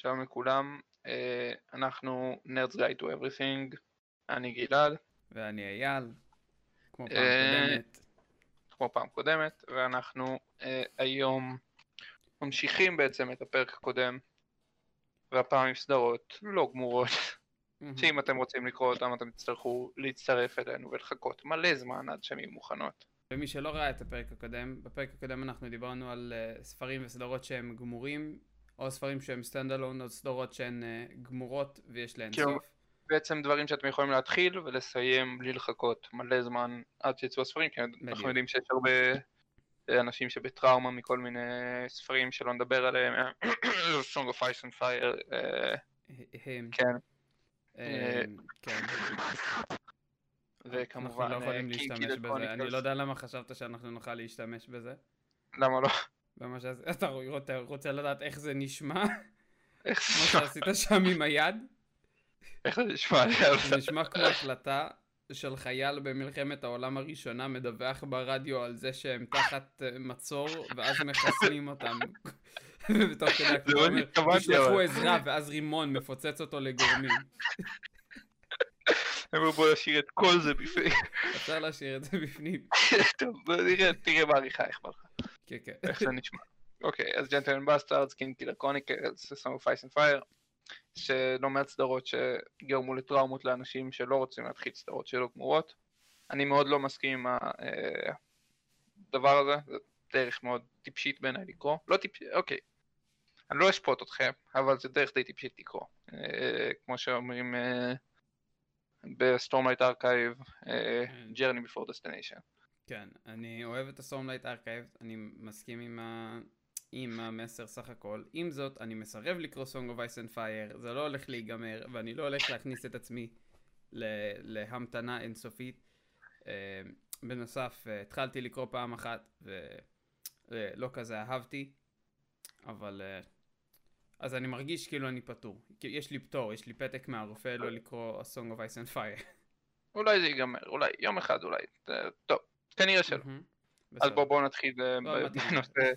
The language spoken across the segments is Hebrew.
שלום לכולם, אה, אנחנו Nerds Guide to Everything, אני גלעד. ואני אייל, כמו פעם אה, קודמת. כמו פעם קודמת, ואנחנו אה, היום ממשיכים בעצם את הפרק הקודם, והפעם עם סדרות לא גמורות. שאם אתם רוצים לקרוא אותם אתם תצטרכו להצטרף אלינו ולחכות מלא זמן עד שהן יהיו מוכנות. ומי שלא ראה את הפרק הקודם, בפרק הקודם אנחנו דיברנו על ספרים וסדרות שהם גמורים, או ספרים שהם stand alone, או סדרות שהן אה, גמורות ויש להן כאילו, סוף. בעצם דברים שאתם יכולים להתחיל ולסיים בלי לחכות מלא זמן עד שיצאו הספרים, כי אנחנו בדיוק. יודעים שיש הרבה אה, אנשים שבטראומה מכל מיני ספרים שלא נדבר עליהם, Song of Ice and Fire, אה, כן, כן. וכמובן אנחנו לא יכולים להשתמש בזה, אני. לא יודע למה חשבת שאנחנו נוכל להשתמש בזה. למה לא? במה שזה, אתה רוצה- לדעת איך זה נשמע? איך זה- שעשית שם עם היד? איך זה נשמע? זה נשמע כמו הקלטה של חייל במלחמת העולם הראשונה מדווח ברדיו על זה שהם תחת אה, מצור ואז מחסלים אותם. ובתוך כדי אומר, התכוונתי, תשלחו אבל." עזרה ואז רימון מפוצץ אותו לגורמים. הם אמרו בוא נשאיר את כל זה בפנים. אפשר להשאיר את זה בפנים. טוב, נראה, תראה בעריכה איך בא לך. כן, כן. איך זה נשמע. אוקיי, אז Gentleman Bastards, Kingkiller Chronicles, Song of Ice and Fire, שלא מעט סדרות שגרמו לטראומות לאנשים שלא רוצים להתחיל סדרות שלא גמורות. אני מאוד לא מסכים עם הדבר הזה, זה דרך מאוד טיפשית בעיניי לקרוא. לא טיפשית, אוקיי. אני לא אשפוט אתכם, אבל זה דרך די טיפשית לקרוא. אה, כמו שאומרים אה, ב Stormlight Archive. Journey Before Destination. כן, אני אוהב את הסורמלייט ארכייב, אני מסכים עם, ה... עם המסר סך הכל. עם זאת, אני מסרב לקרוא Song of Ice and Fire, זה לא הולך להיגמר, ואני לא הולך להכניס את עצמי ל... להמתנה אינסופית. אה, בנוסף, אה, התחלתי לקרוא פעם אחת, ולא כזה אהבתי, אבל... אה, אז אני מרגיש כאילו אני פטור. יש לי פטור, יש לי פתק מהרופא לא לקרוא Song of Ice and Fire. אולי זה ייגמר, אולי יום אחד אולי, אה, טוב, כנראה שלא. אז. בואו בוא נתחיל אה, לא, מתאים. בנושא,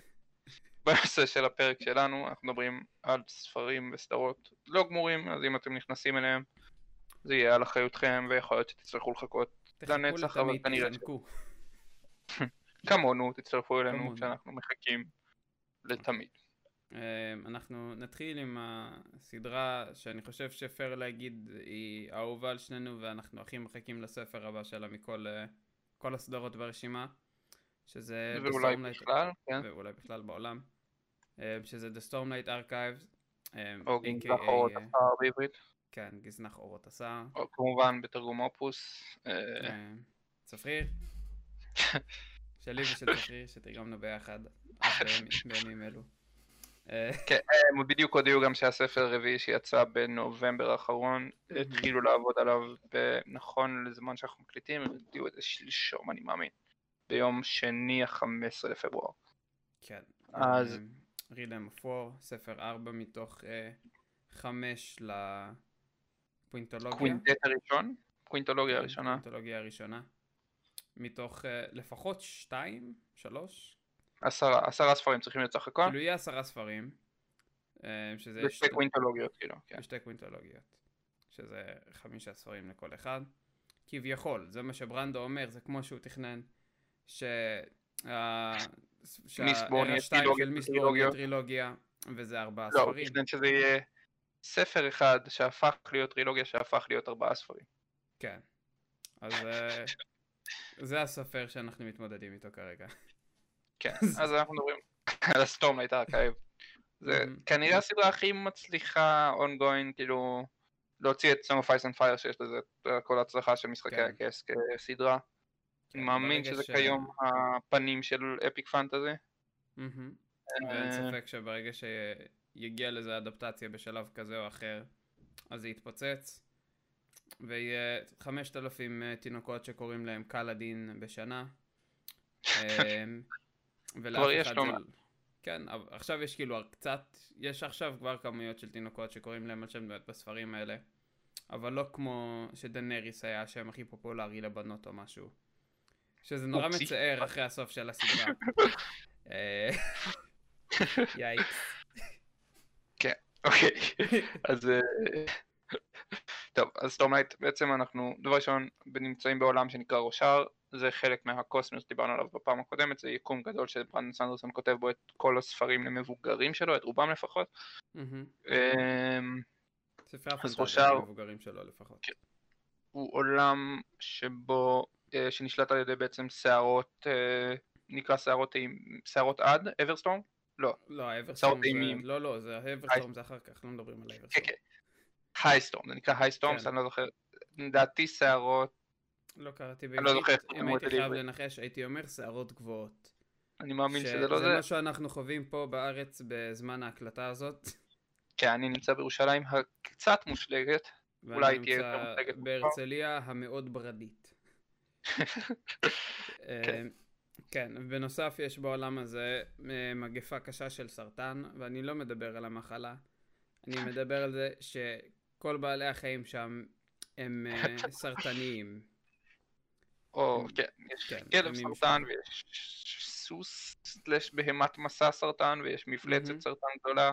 בנושא של הפרק שלנו, אנחנו מדברים על ספרים וסדרות לא גמורים, אז אם אתם נכנסים אליהם, זה יהיה על אחריותכם, ויכול להיות שתצטרכו לחכות לנצח, אבל כנראה תחנקו. כמונו, תצטרפו אלינו. כשאנחנו מחכים לתמיד. אה, אנחנו נתחיל עם הסדרה שאני חושב שפייר להגיד היא אהובה על שנינו ואנחנו הכי מחכים לספר הבא שלה מכל אה, כל הסדרות ברשימה שזה ואולי בכלל, כן, ואולי בכלל בעולם. אה, שזה The Stormlight Archives אה, או AKA, גנזך אורות אה, הסער בעברית, כן גזנח אורות הסער או כמובן בתרגום אופוס, אה, אה, צפריר? שלי ושל צפריר שתרגמנו ביחד בימים אלו אה, הם בדיוק הודיעו גם שהספר הרביעי שיצא בנובמבר האחרון, התחילו לעבוד עליו נכון לזמן שאנחנו מקליטים, הם הודיעו את זה שלשום אני מאמין, ביום שני ה-15 לפברואר. כן. אז- רידם אוף וור, ספר 4 מתוך 5 לפוינטולוגיה. קווינטט הראשון, קווינטולוגיה כן, הראשונה, פוינטולוגיה הראשונה. מתוך אה, לפחות 2, 3, עשרה עשרה ספרים צריכים להיות סך הכל, כאילו יהיה עשרה ספרים. אה, שזה ושתי שתי- קווינטולוגיות כאילו, כן. ושתי קווינטולוגיות. שזה חמישה ספרים לכל אחד. כביכול, זה מה שברנדו אומר, זה כמו שהוא תכנן. ש... מיסטבורן יהיה טרילוגיה, יהיה וזה ארבעה לא, הוא ספרים. תכנן שזה יהיה ספר אחד שהפך להיות טרילוגיה שהפך להיות ארבעה ספרים. כן. אז אה, זה הסופר שאנחנו מתמודדים איתו כרגע. כן, אז אנחנו מדברים על ה Stormlight Archive. זה Mhm. כנראה הסדרה הכי מצליחה ongoing, כאילו, להוציא את Song of Ice and Fire שיש לזה כל ההצלחה של משחקי כן. הכס כסדרה. אני מאמין שזה כיום הפנים של epic fantasy. אה, ואין ספק שברגע שיגיע לזה אדפטציה בשלב כזה או אחר, אז זה יתפוצץ. ויהיה 5,000 אה, תינוקות שקוראים להם קלאדין בשנה. כבר יש לא מעט. כן, עכשיו יש כאילו קצת, יש עכשיו כבר כמויות של תינוקות שקוראים להם על שם דמויות בספרים האלה, אבל לא כמו שדנריס היה השם הכי פופולרי לבנות או משהו. שזה נורא. מצער אחרי הסוף של הסדרה. אה, yikes. אוקיי, אז... טוב, אז Stormlight, בעצם אנחנו, דבר ראשון, נמצאים בעולם שנקרא רושאר, זה חלק מה Cosmere, דיברנו עליו בפעם הקודמת, זה יקום גדול שברנדון סנדרסון כותב בו את כל הספרים למבוגרים שלו, את רובם לפחות. אמ, ספרי הפנטזיה למבוגרים שלו לפחות. כן. הוא עולם שבו, אה, שנשלט על ידי בעצם סערות, אה, נקרא סערות, סערות עד, Everstorm? לא. לא, Everstorm זה, לא, לא, זה Everstorm זה אחר כך, לא מדברים על Everstorm. Highstorm, זה נקרא Highstorm, כן. אני לא זוכר, לדעתי סערות לא קראתי לא בעברית, אם הייתי חייב לנחש הייתי אומר סערות גבוהות. אני מאמין שזה לא זה. זה מה שאנחנו חווים פה בארץ בזמן ההקלטה הזאת. כן, אני נמצא בירושלים הקצת מושלגת. אולי תהיה יותר מושלגת. ואני נמצא בהרצליה המאוד ברדית. אה, כן. כן, בנוסף יש בעולם הזה אה, מגפה קשה של סרטן, ואני לא מדבר על המחלה, אני מדבר על זה שכל בעלי החיים שם הם אה, סרטניים. או כן, יש כן, כלב סרטן ויש סוס סלש בהמת מסע סרטן ויש מפלצת סרטן גדולה.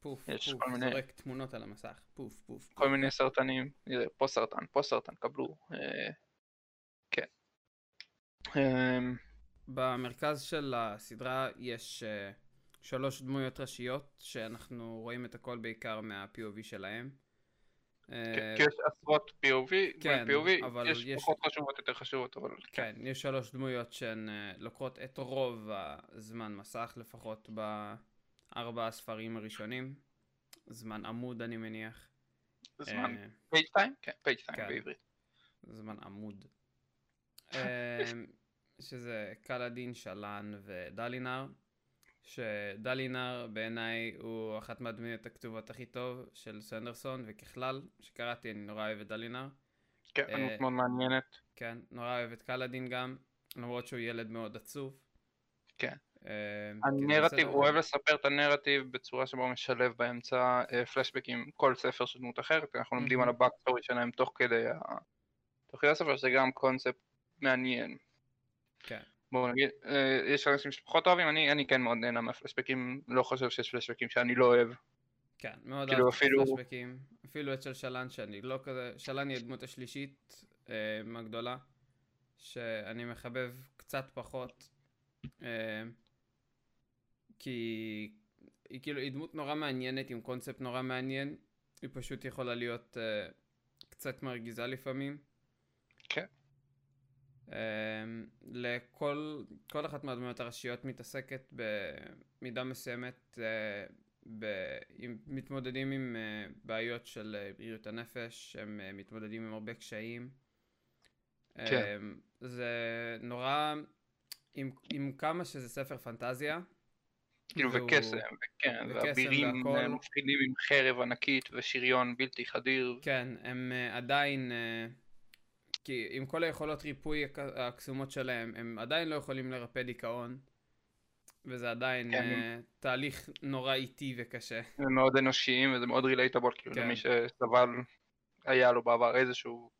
פוף, יש פוף, כל מיני... זורק תמונות על המסך, פוף, פוף. כל. מיני סרטנים, פה סרטן, פה סרטן, קבלו. אה, כן. אה, במרכז של הסדרה יש אה, שלוש דמויות ראשיות שאנחנו רואים את הכל בעיקר מה-POV שלהם. כן, כי יש עשרות POV, כן, POV, אבל יש, יש פחות חשובות, יותר חשובות, אבל כן. כן, יש שלוש דמויות שהן אה, לוקחות את רוב הזמן מסך, לפחות בארבע הספרים הראשונים. זמן עמוד אני מניח. זמן page time? כן, page time כן. בעברית. זמן עמוד. אה, שזה קאלאדין, שלן ודלינר. שדלינר בעיניי הוא אחת מהדמויות הכתובות הכי טוב של סנדרסון, וככלל, שקראתי, אני נורא אוהב את דלינר. כן, דמות uh, מאוד מעניינת. כן, נורא אוהב את קאלאדין גם, למרות שהוא ילד מאוד עצוב. כן. Uh, הנרטיב, הוא אוהב לספר את הנרטיב בצורה שבה הוא משלב באמצע uh, פלשבקים כל ספר של דמות אחרת, אנחנו לומדים על ה backstory שלהם. תוך כדי הספר, שזה גם קונספט מעניין. בואו נגיד, אה, יש אנשים שפחות אוהבים, אני, אני כן מאוד נהנה מהפלשבקים, לא חושב שיש פלשבקים שאני לא אוהב. כן, מאוד כאילו אהבתי אפילו... פלשבקים, אפילו את של שלן שאני לא כזה, שלן היא הדמות השלישית אה, הגדולה, שאני מחבב קצת פחות, אה, כי היא כאילו, היא דמות נורא מעניינת עם קונספט נורא מעניין, היא פשוט יכולה להיות אה, קצת מרגיזה לפעמים. כן. אמ, לכל כל אחת מהדמויות הראשיות מתעסקת במידה מסוימת אה, ב, עם, מתמודדים עם אה, בעיות של אה, בריאות הנפש, הם מתמודדים עם הרבה קשיים. כן. אמ, זה נורא, עם, עם כמה שזה ספר פנטזיה. כאילו וקסם, וכן, ואבירים מפחידים עם חרב ענקית ושריון בלתי חדיר. כן, הם עדיין... כי עם כל היכולות ריפוי הקסומות שלהם, הם עדיין לא יכולים לרפא דיכאון, וזה עדיין כן. uh, תהליך נורא איטי וקשה. הם מאוד אנושיים וזה מאוד רילייטבול, כאילו כן. למי שסבל, היה לו בעבר איזשהו,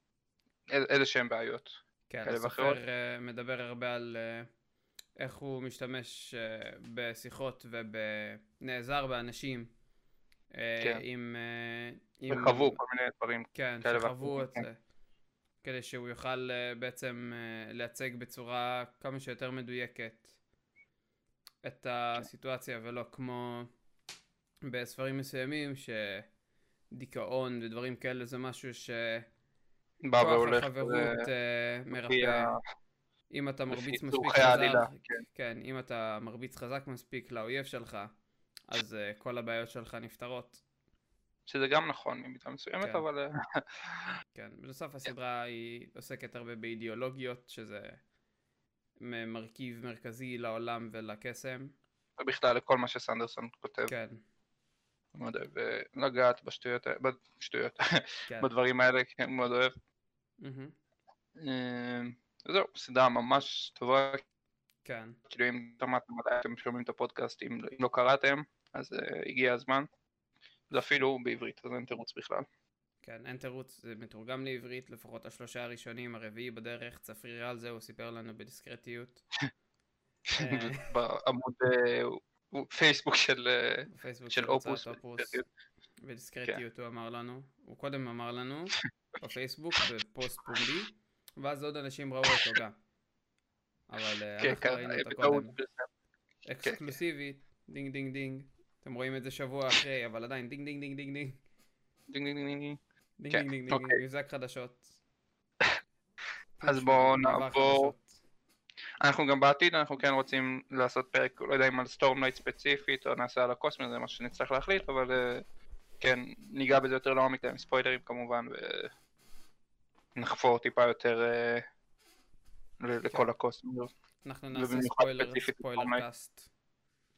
איזה שהם בעיות. כן, הסופר uh, מדבר הרבה על uh, איך הוא משתמש uh, בשיחות ונעזר באנשים. כן. עם... וחוו כל מיני דברים כן, שחוו את כן. כדי שהוא יוכל uh, בעצם uh, לייצג בצורה כמה שיותר מדויקת את הסיטואציה, ולא כמו בספרים מסוימים, שדיכאון ודברים כאלה זה משהו ש... כוח החברות ו... אה, מרפא. אם אתה מרביץ מספיק חזק, כן. כן, אם אתה מרביץ חזק מספיק לאויב שלך, אז uh, כל הבעיות שלך נפתרות. שזה גם נכון ממידה מסוימת, כן. אבל... אה, כן, בנוסף הסדרה היא עוסקת הרבה באידיאולוגיות, שזה מרכיב מרכזי לעולם ולקסם. ובכלל לכל מה שסנדרסון כותב. כן. מאוד אוהב אה, לגעת בשטויות, בשטויות, כן. בדברים האלה, כן, מאוד אוהב. אה, זהו, סדרה ממש טובה. כן. כאילו אם אתם שומעים את הפודקאסט, אם לא קראתם, אז הגיע הזמן. זה אפילו בעברית, אז אין תירוץ בכלל. כן, אין תירוץ, זה מתורגם לעברית, לפחות השלושה הראשונים, הרביעי בדרך, צפריר על זה, הוא סיפר לנו בדיסקרטיות. בעמוד, אה, פייסבוק של אה, בפייסבוק של אופוס. אופוס. בדיסקרטיות כן. הוא אמר לנו, הוא קודם אמר לנו בפייסבוק בפוסט פומבי, ואז עוד אנשים ראו אותו גם. אבל אה, כן, אנחנו ככה, ראינו אותו קודם. אקסקלוסיבית, ding ding ding. אתם רואים את זה שבוע אחרי, אבל עדיין ding ding ding ding ding. ding ding ding ding. ding כן, ding ding ding, אוקיי. מבזק חדשות. אז בואו נעבור. אנחנו גם בעתיד אנחנו כן רוצים לעשות פרק, לא יודע אם על Stormlight ספציפית או נעשה על ה Cosmere, זה מה שנצטרך להחליט, אבל אה, כן, ניגע בזה יותר לעומק עם ספוילרים כמובן, ונחפור טיפה יותר אה, לכל ה Cosmere. אנחנו נעשה ספוילר, ספוילר. cast.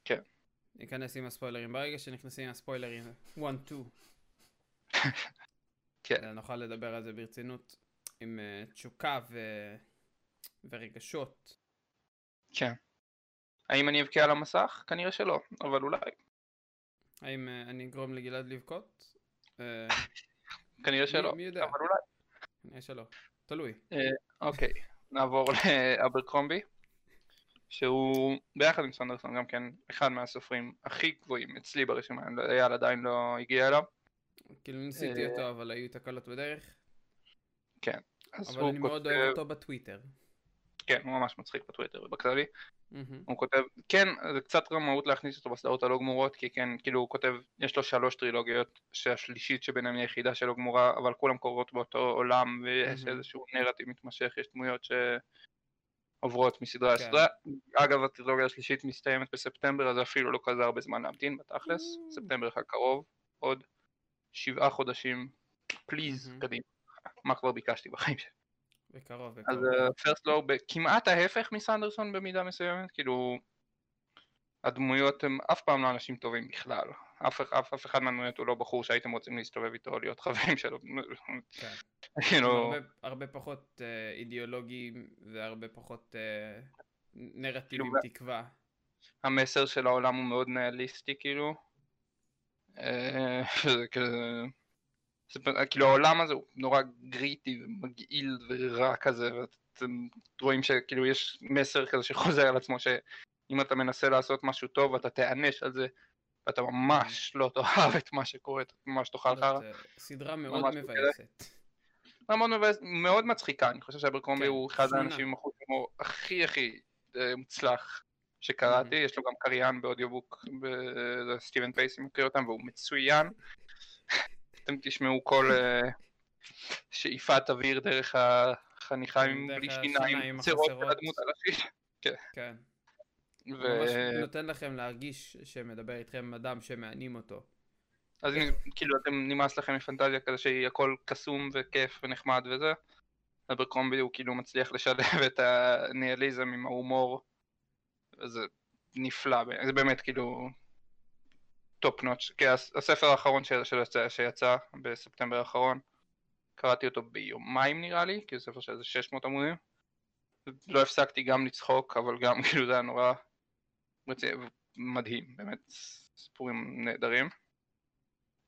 כן. ניכנס עם הספוילרים. ברגע שנכנסים עם הספוילרים, 1-2, כן. נוכל לדבר על זה ברצינות, עם אה, תשוקה ו... ורגשות. כן. האם אני אבכה על המסך? כנראה שלא, אבל אולי. האם אה, אני אגרום לגלעד לבכות? אה, כנראה שלא, מי יודע? אבל אולי. כנראה שלא. תלוי. אוקיי, נעבור לאברקרומבי, שהוא ביחד עם סנדרסון גם כן אחד מהסופרים הכי גבוהים אצלי ברשימה, אייל עדיין לא הגיע אליו, כאילו ניסיתי אה, אותו, אבל היו תקלות בדרך. אז אבל אני מאוד אוהב אותו בטוויטר. כן, הוא ממש מצחיק בטוויטר ובכללי. הוא כותב, כן, זה קצת רמאות להכניס אותו בסדרות הלא גמורות, כי כן, כאילו הוא כותב, יש לו שלוש טרילוגיות, שהשלישית שביניהם היא היחידה שלא גמורה, אבל כולם קורות באותו עולם, ויש. איזשהו נרטיב מתמשך, יש דמויות שעוברות מסדרה כן. לסדרה. אגב, הטרילוגיה השלישית מסתיימת בספטמבר, אז אפילו לא כזה הרבה זמן להמתין בתכלס, Mm. ספטמבר הקרוב, עוד שבעה חודשים, פליז, מהמם. קדימה. מה כבר ביקשתי בחיים שלי. בקרוב, אז בקרוב. פרסט לואו כמעט ההפך מסנדרסון במידה מסוימת, כאילו הדמויות הם אף פעם לא אנשים טובים בכלל, אף, אף, אף אחד מהדמויות הוא לא בחור שהייתם רוצים להסתובב איתו או להיות חברים שלו, כן. כאילו, הרבה, הרבה פחות אה, אידיאולוגיים והרבה פחות אה, נרטיב עם כאילו, תקווה. המסר של העולם הוא מאוד ניהליסטי כאילו, אה, שזה כזה, זה, כאילו העולם הזה הוא נורא גריטי ומגעיל ורע כזה, ואתם רואים שכאילו יש מסר כזה שחוזר על עצמו שאם אתה מנסה לעשות משהו טוב אתה תיענש על זה, ואתה ממש לא תאהב את מה שקורה, אתה ממש תאכל חרא. אה, סדרה מאוד מבאסת. מאוד מבאס- מאוד מצחיקה, אני חושב שאברקרומבי כן, הוא אחד. האנשים עם אחוז הומור הכי הכי אה, מוצלח שקראתי, יש לו גם קריין באודיובוק, ב- סטיבן פייסי מקריא אותם והוא מצוין. אתם תשמעו כל אה, שאיפת אוויר דרך החניכה כן, בלי שיניים, צרות של. הדמות הראשית. כן. ו- ממש נותן לכם להרגיש שמדבר איתכם אדם שמענים אותו. אז אם כאילו אתם נמאס לכם מפנטזיה כזה שהיא הכל קסום וכיף ונחמד וזה, אברקרומבי הוא כאילו מצליח לשלב את הניהליזם עם ההומור, וזה נפלא, זה באמת כאילו top notch, כי הס- הספר האחרון ש- שיצא, שיצא בספטמבר האחרון, קראתי אותו ביומיים נראה לי, כי זה ספר של איזה 600 עמודים, לא הפסקתי גם לצחוק, אבל גם כאילו זה היה נורא מדהים, באמת סיפורים נהדרים.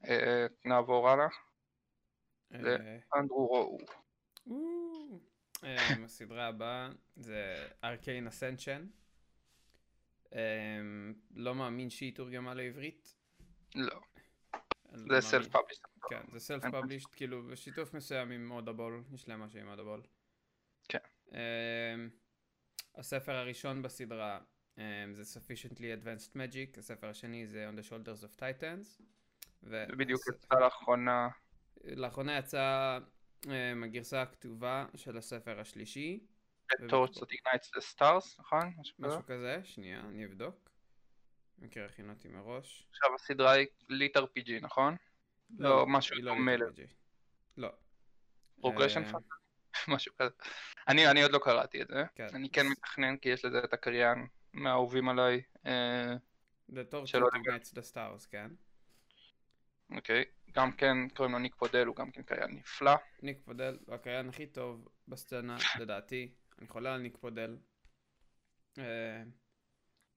אה, נעבור הלאה, זה- אה, אנדרו רואו. אה, הסדרה הבאה זה ארקיין אסנשן. לא מאמין שהיא תורגמה לעברית. לא, לא זה. סלף פאבליש. כן, זה סלף פאבלישט, כאילו בשיתוף מסוים עם אודבול, יש להם משהו עם אודבול. כן. הספר הראשון בסדרה זה Sufficiently Advanced Magic, הספר השני זה On the Shoulders of Titans. ו- זה בדיוק יצא לאחרונה, לאחרונה יצאה אמ, הגרסה הכתובה של הספר השלישי, Torch that ignites the stars, נכון? משהו כזה. משהו שנייה, אני אבדוק. מכיר הכינותי מראש. עכשיו הסדרה היא ליט RPG, נכון? לא, משהו היא לא דומה לזה. לא. Progression אה, fantasy? משהו כזה. אני אני עוד לא קראתי את זה. כן. אני כן מתכנן כי יש לזה את הקריין מהאהובים עליי. The לדבר. ignites the stars, כן. אוקיי. גם כן קוראים לו ניק פודל, הוא גם כן קריין נפלא. ניק פודל הוא הקריין הכי טוב בסצנה, לדעתי. אני חולה על ניק פודל. אה,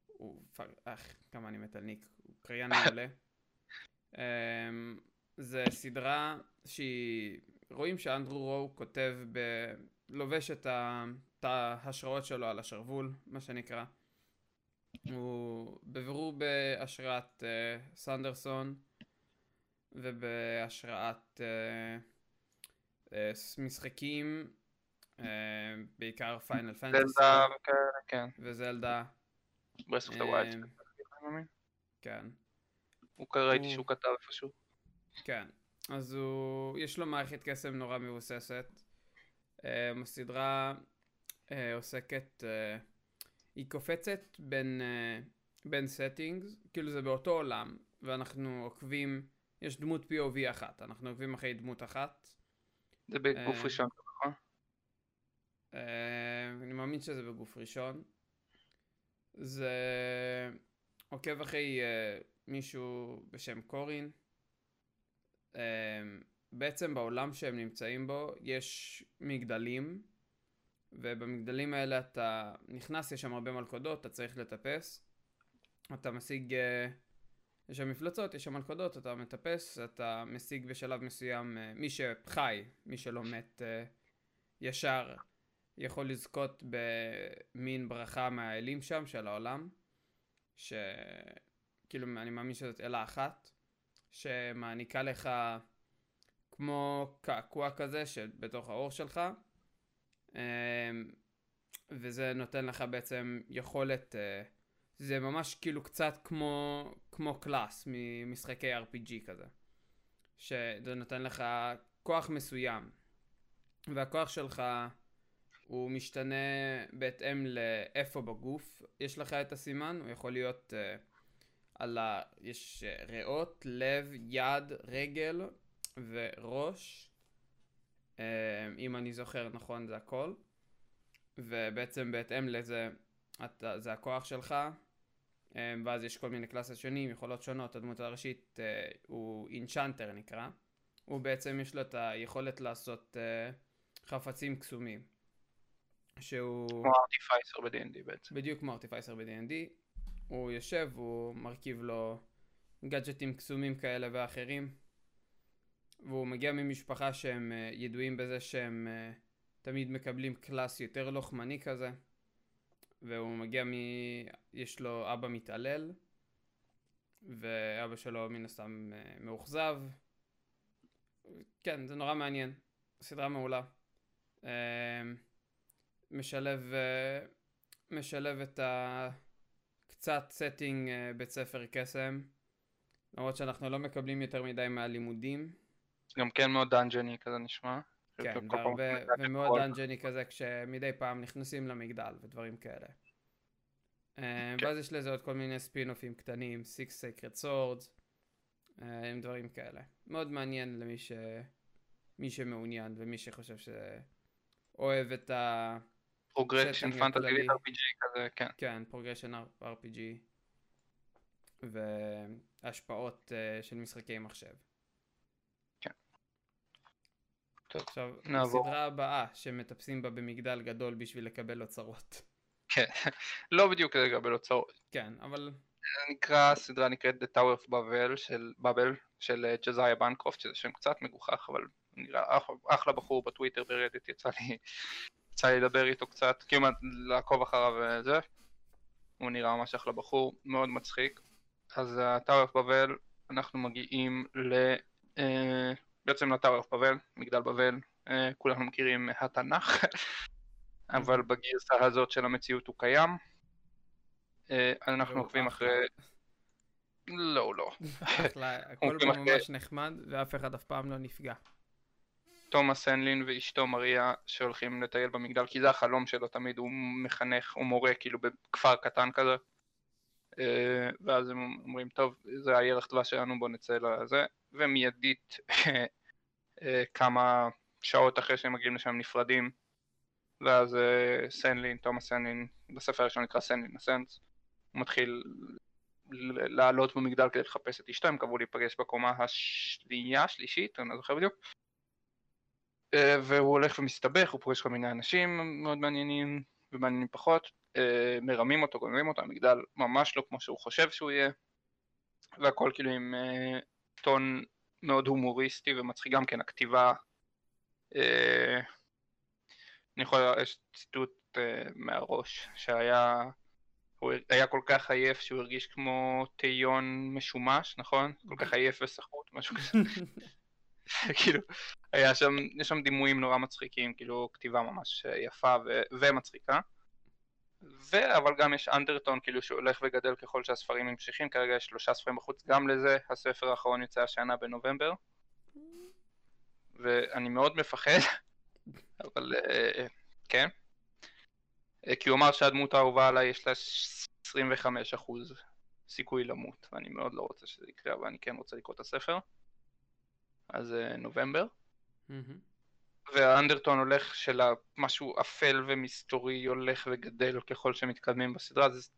הוא אך, כמה אני מת על ניק. הוא קריין מעולה. אה, זה סדרה שהיא... רואים שאנדרו רואו כותב ב... לובש. את ההשראות שלו על השרוול, מה שנקרא. הוא בבירור בהשראת אה, סנדרסון ובהשראת אה, ס- משחקים, אה, בעיקר פיינל פנטסי זלדה וכאלה, כן. וזלדה. אוף דה. כן, הוא כ- ראיתי הוא- שהוא כתב איפשהו. כן. אז הוא, יש לו מערכת קסם נורא מבוססת. אה, הסדרה אה, עוסקת, אה, היא קופצת בין, אה, בין settings, כאילו זה באותו עולם, ואנחנו עוקבים, יש דמות POV אחת, אנחנו עוקבים אחרי דמות אחת. זה בגוף אה, ראשון, נכון? אה, אני מאמין שזה בגוף ראשון. זה עוקב אחרי אה, מישהו בשם קורין. בעצם בעולם שהם נמצאים בו יש מגדלים, ובמגדלים האלה אתה נכנס, יש שם הרבה מלכודות, אתה צריך לטפס. אתה משיג, אה, יש שם מפלצות, יש שם מלכודות, אתה מטפס, אתה משיג בשלב מסוים, אה, מי שחי, מי שלא מת אה, ישר, יכול לזכות במין ברכה מהאלים שם של העולם, שכאילו אני מאמין שזאת אלה אחת, שמעניקה לך כמו קעקוע כזה שבתוך האור שלך, וזה נותן לך בעצם יכולת, אה, זה ממש כאילו קצת כמו, כמו קלאס ממשחקי RPG כזה, שזה נותן לך כוח מסוים, והכוח שלך הוא משתנה בהתאם לאיפה בגוף יש לך את הסימן, הוא יכול להיות uh, על ה... יש uh, ריאות, לב, יד, רגל וראש, אם אני זוכר נכון זה הכל, ובעצם בהתאם לזה אתה, זה הכוח שלך, uh, ואז יש כל מיני קלאסות שונים, יכולות שונות, הדמות הראשית uh, הוא אינצ'אנטר נקרא, הוא בעצם יש לו את היכולת לעשות uh, חפצים קסומים. שהוא כמו ארטיפייסר ב-D&D בעצם. בדיוק כמו ארטיפייסר ב-D&D, הוא יושב, הוא מרכיב לו גאדג'טים קסומים כאלה ואחרים, והוא מגיע ממשפחה שהם uh, ידועים בזה שהם uh, תמיד מקבלים קלאס יותר לוחמני כזה, והוא מגיע מ... יש לו אבא מתעלל, ואבא שלו מן הסתם uh, מאוכזב. כן, זה נורא מעניין, סדרה מעולה. משלב, משלב את הקצת setting uh, בית ספר קסם, למרות שאנחנו לא מקבלים יותר מדי מהלימודים. גם כן מאוד דאנג'ני כזה נשמע. כן, והרבה, מתנהג ומאוד. דאנג'ני כזה כשמדי פעם נכנסים למגדל ודברים כאלה. אה, כן. ואז יש לזה עוד כל מיני ספין-אופים קטנים, Six Sacred Swords, אה, עם דברים כאלה. מאוד מעניין למי ש... מי שמעוניין ומי שחושב שאוהב את ה... פרוגרשן פנטזי. RPG כזה, כן. כן, פרוגרשן RPG והשפעות אה, של משחקי מחשב. כן. טוב, עכשיו, נעבור. הסדרה הבאה שמטפסים בה במגדל גדול בשביל לקבל אוצרות. כן. לא בדיוק כדי לקבל אוצרות. כן, אבל נקרא, הסדרה נקראת The Tower of Babel של באבל, של אה, ג'זאיה בנקרופט, שזה שם קצת מגוחך, אבל נראה אח- אחלה בחור בטוויטר ברדיט, יצא לי, יצא לי לדבר איתו קצת, כאילו מה, לעקוב אחריו וזה. הוא נראה ממש אחלה בחור, מאוד מצחיק. אז ה-Tower of Babel, אנחנו מגיעים ל... אה, בעצם ל-Tower of Babel, מגדל בבל, אה, כולנו מכירים מהתנ"ך, אבל בגרסה הזאת של המציאות הוא קיים. אה, אנחנו והוא עוקבים. אחרי... לא, לא. אחלה, הכל ממש נחמד ואף אחד אף פעם לא נפגע. תומאס הנלין ואשתו מריה שהולכים לטייל במגדל, כי זה החלום שלו תמיד, הוא מחנך, הוא מורה כאילו בכפר קטן כזה. אה, ואז הם אומרים, טוב, זה הירח דבש שלנו, בוא נצא לזה, ומיידית אה, כמה שעות אחרי שהם מגיעים לשם נפרדים, ואז אה, סנלין, תומאס סנלין, בספר הראשון נקרא סנלין הסנס, הוא מתחיל לעלות במגדל כדי לחפש את אשתו, הם קבעו להיפגש בקומה השנייה, השלישית, אני לא זוכר בדיוק. אה, והוא הולך ומסתבך, הוא פוגש כל מיני אנשים מאוד מעניינים ומעניינים פחות, מרמים אותו, גונבים אותו, המגדל ממש לא כמו שהוא חושב שהוא יהיה, והכל כאילו עם טון מאוד הומוריסטי ומצחיק, גם כן הכתיבה, אה, אני יכול, יש ציטוט אה, מהראש שהיה, הוא היה כל כך עייף שהוא הרגיש כמו תיון משומש, נכון? כל כך עייף וסחוט, משהו כזה. כאילו, היה שם, יש שם דימויים נורא מצחיקים, כאילו כתיבה ממש יפה ו- ומצחיקה. ו- אבל גם יש אנדרטון כאילו שהולך וגדל ככל שהספרים ממשיכים, כרגע יש שלושה ספרים בחוץ גם לזה, הספר האחרון יוצא השנה בנובמבר. ואני מאוד מפחד, אבל uh, כן. Uh, כי הוא אמר שהדמות האהובה עליי יש לה 25% סיכוי למות, ואני מאוד לא רוצה שזה יקרה, אבל אני כן רוצה לקרוא את הספר. אז uh, נובמבר. וה undertone הולך של משהו אפל ומסתורי הולך וגדל ככל שמתקדמים בסדרה, זה,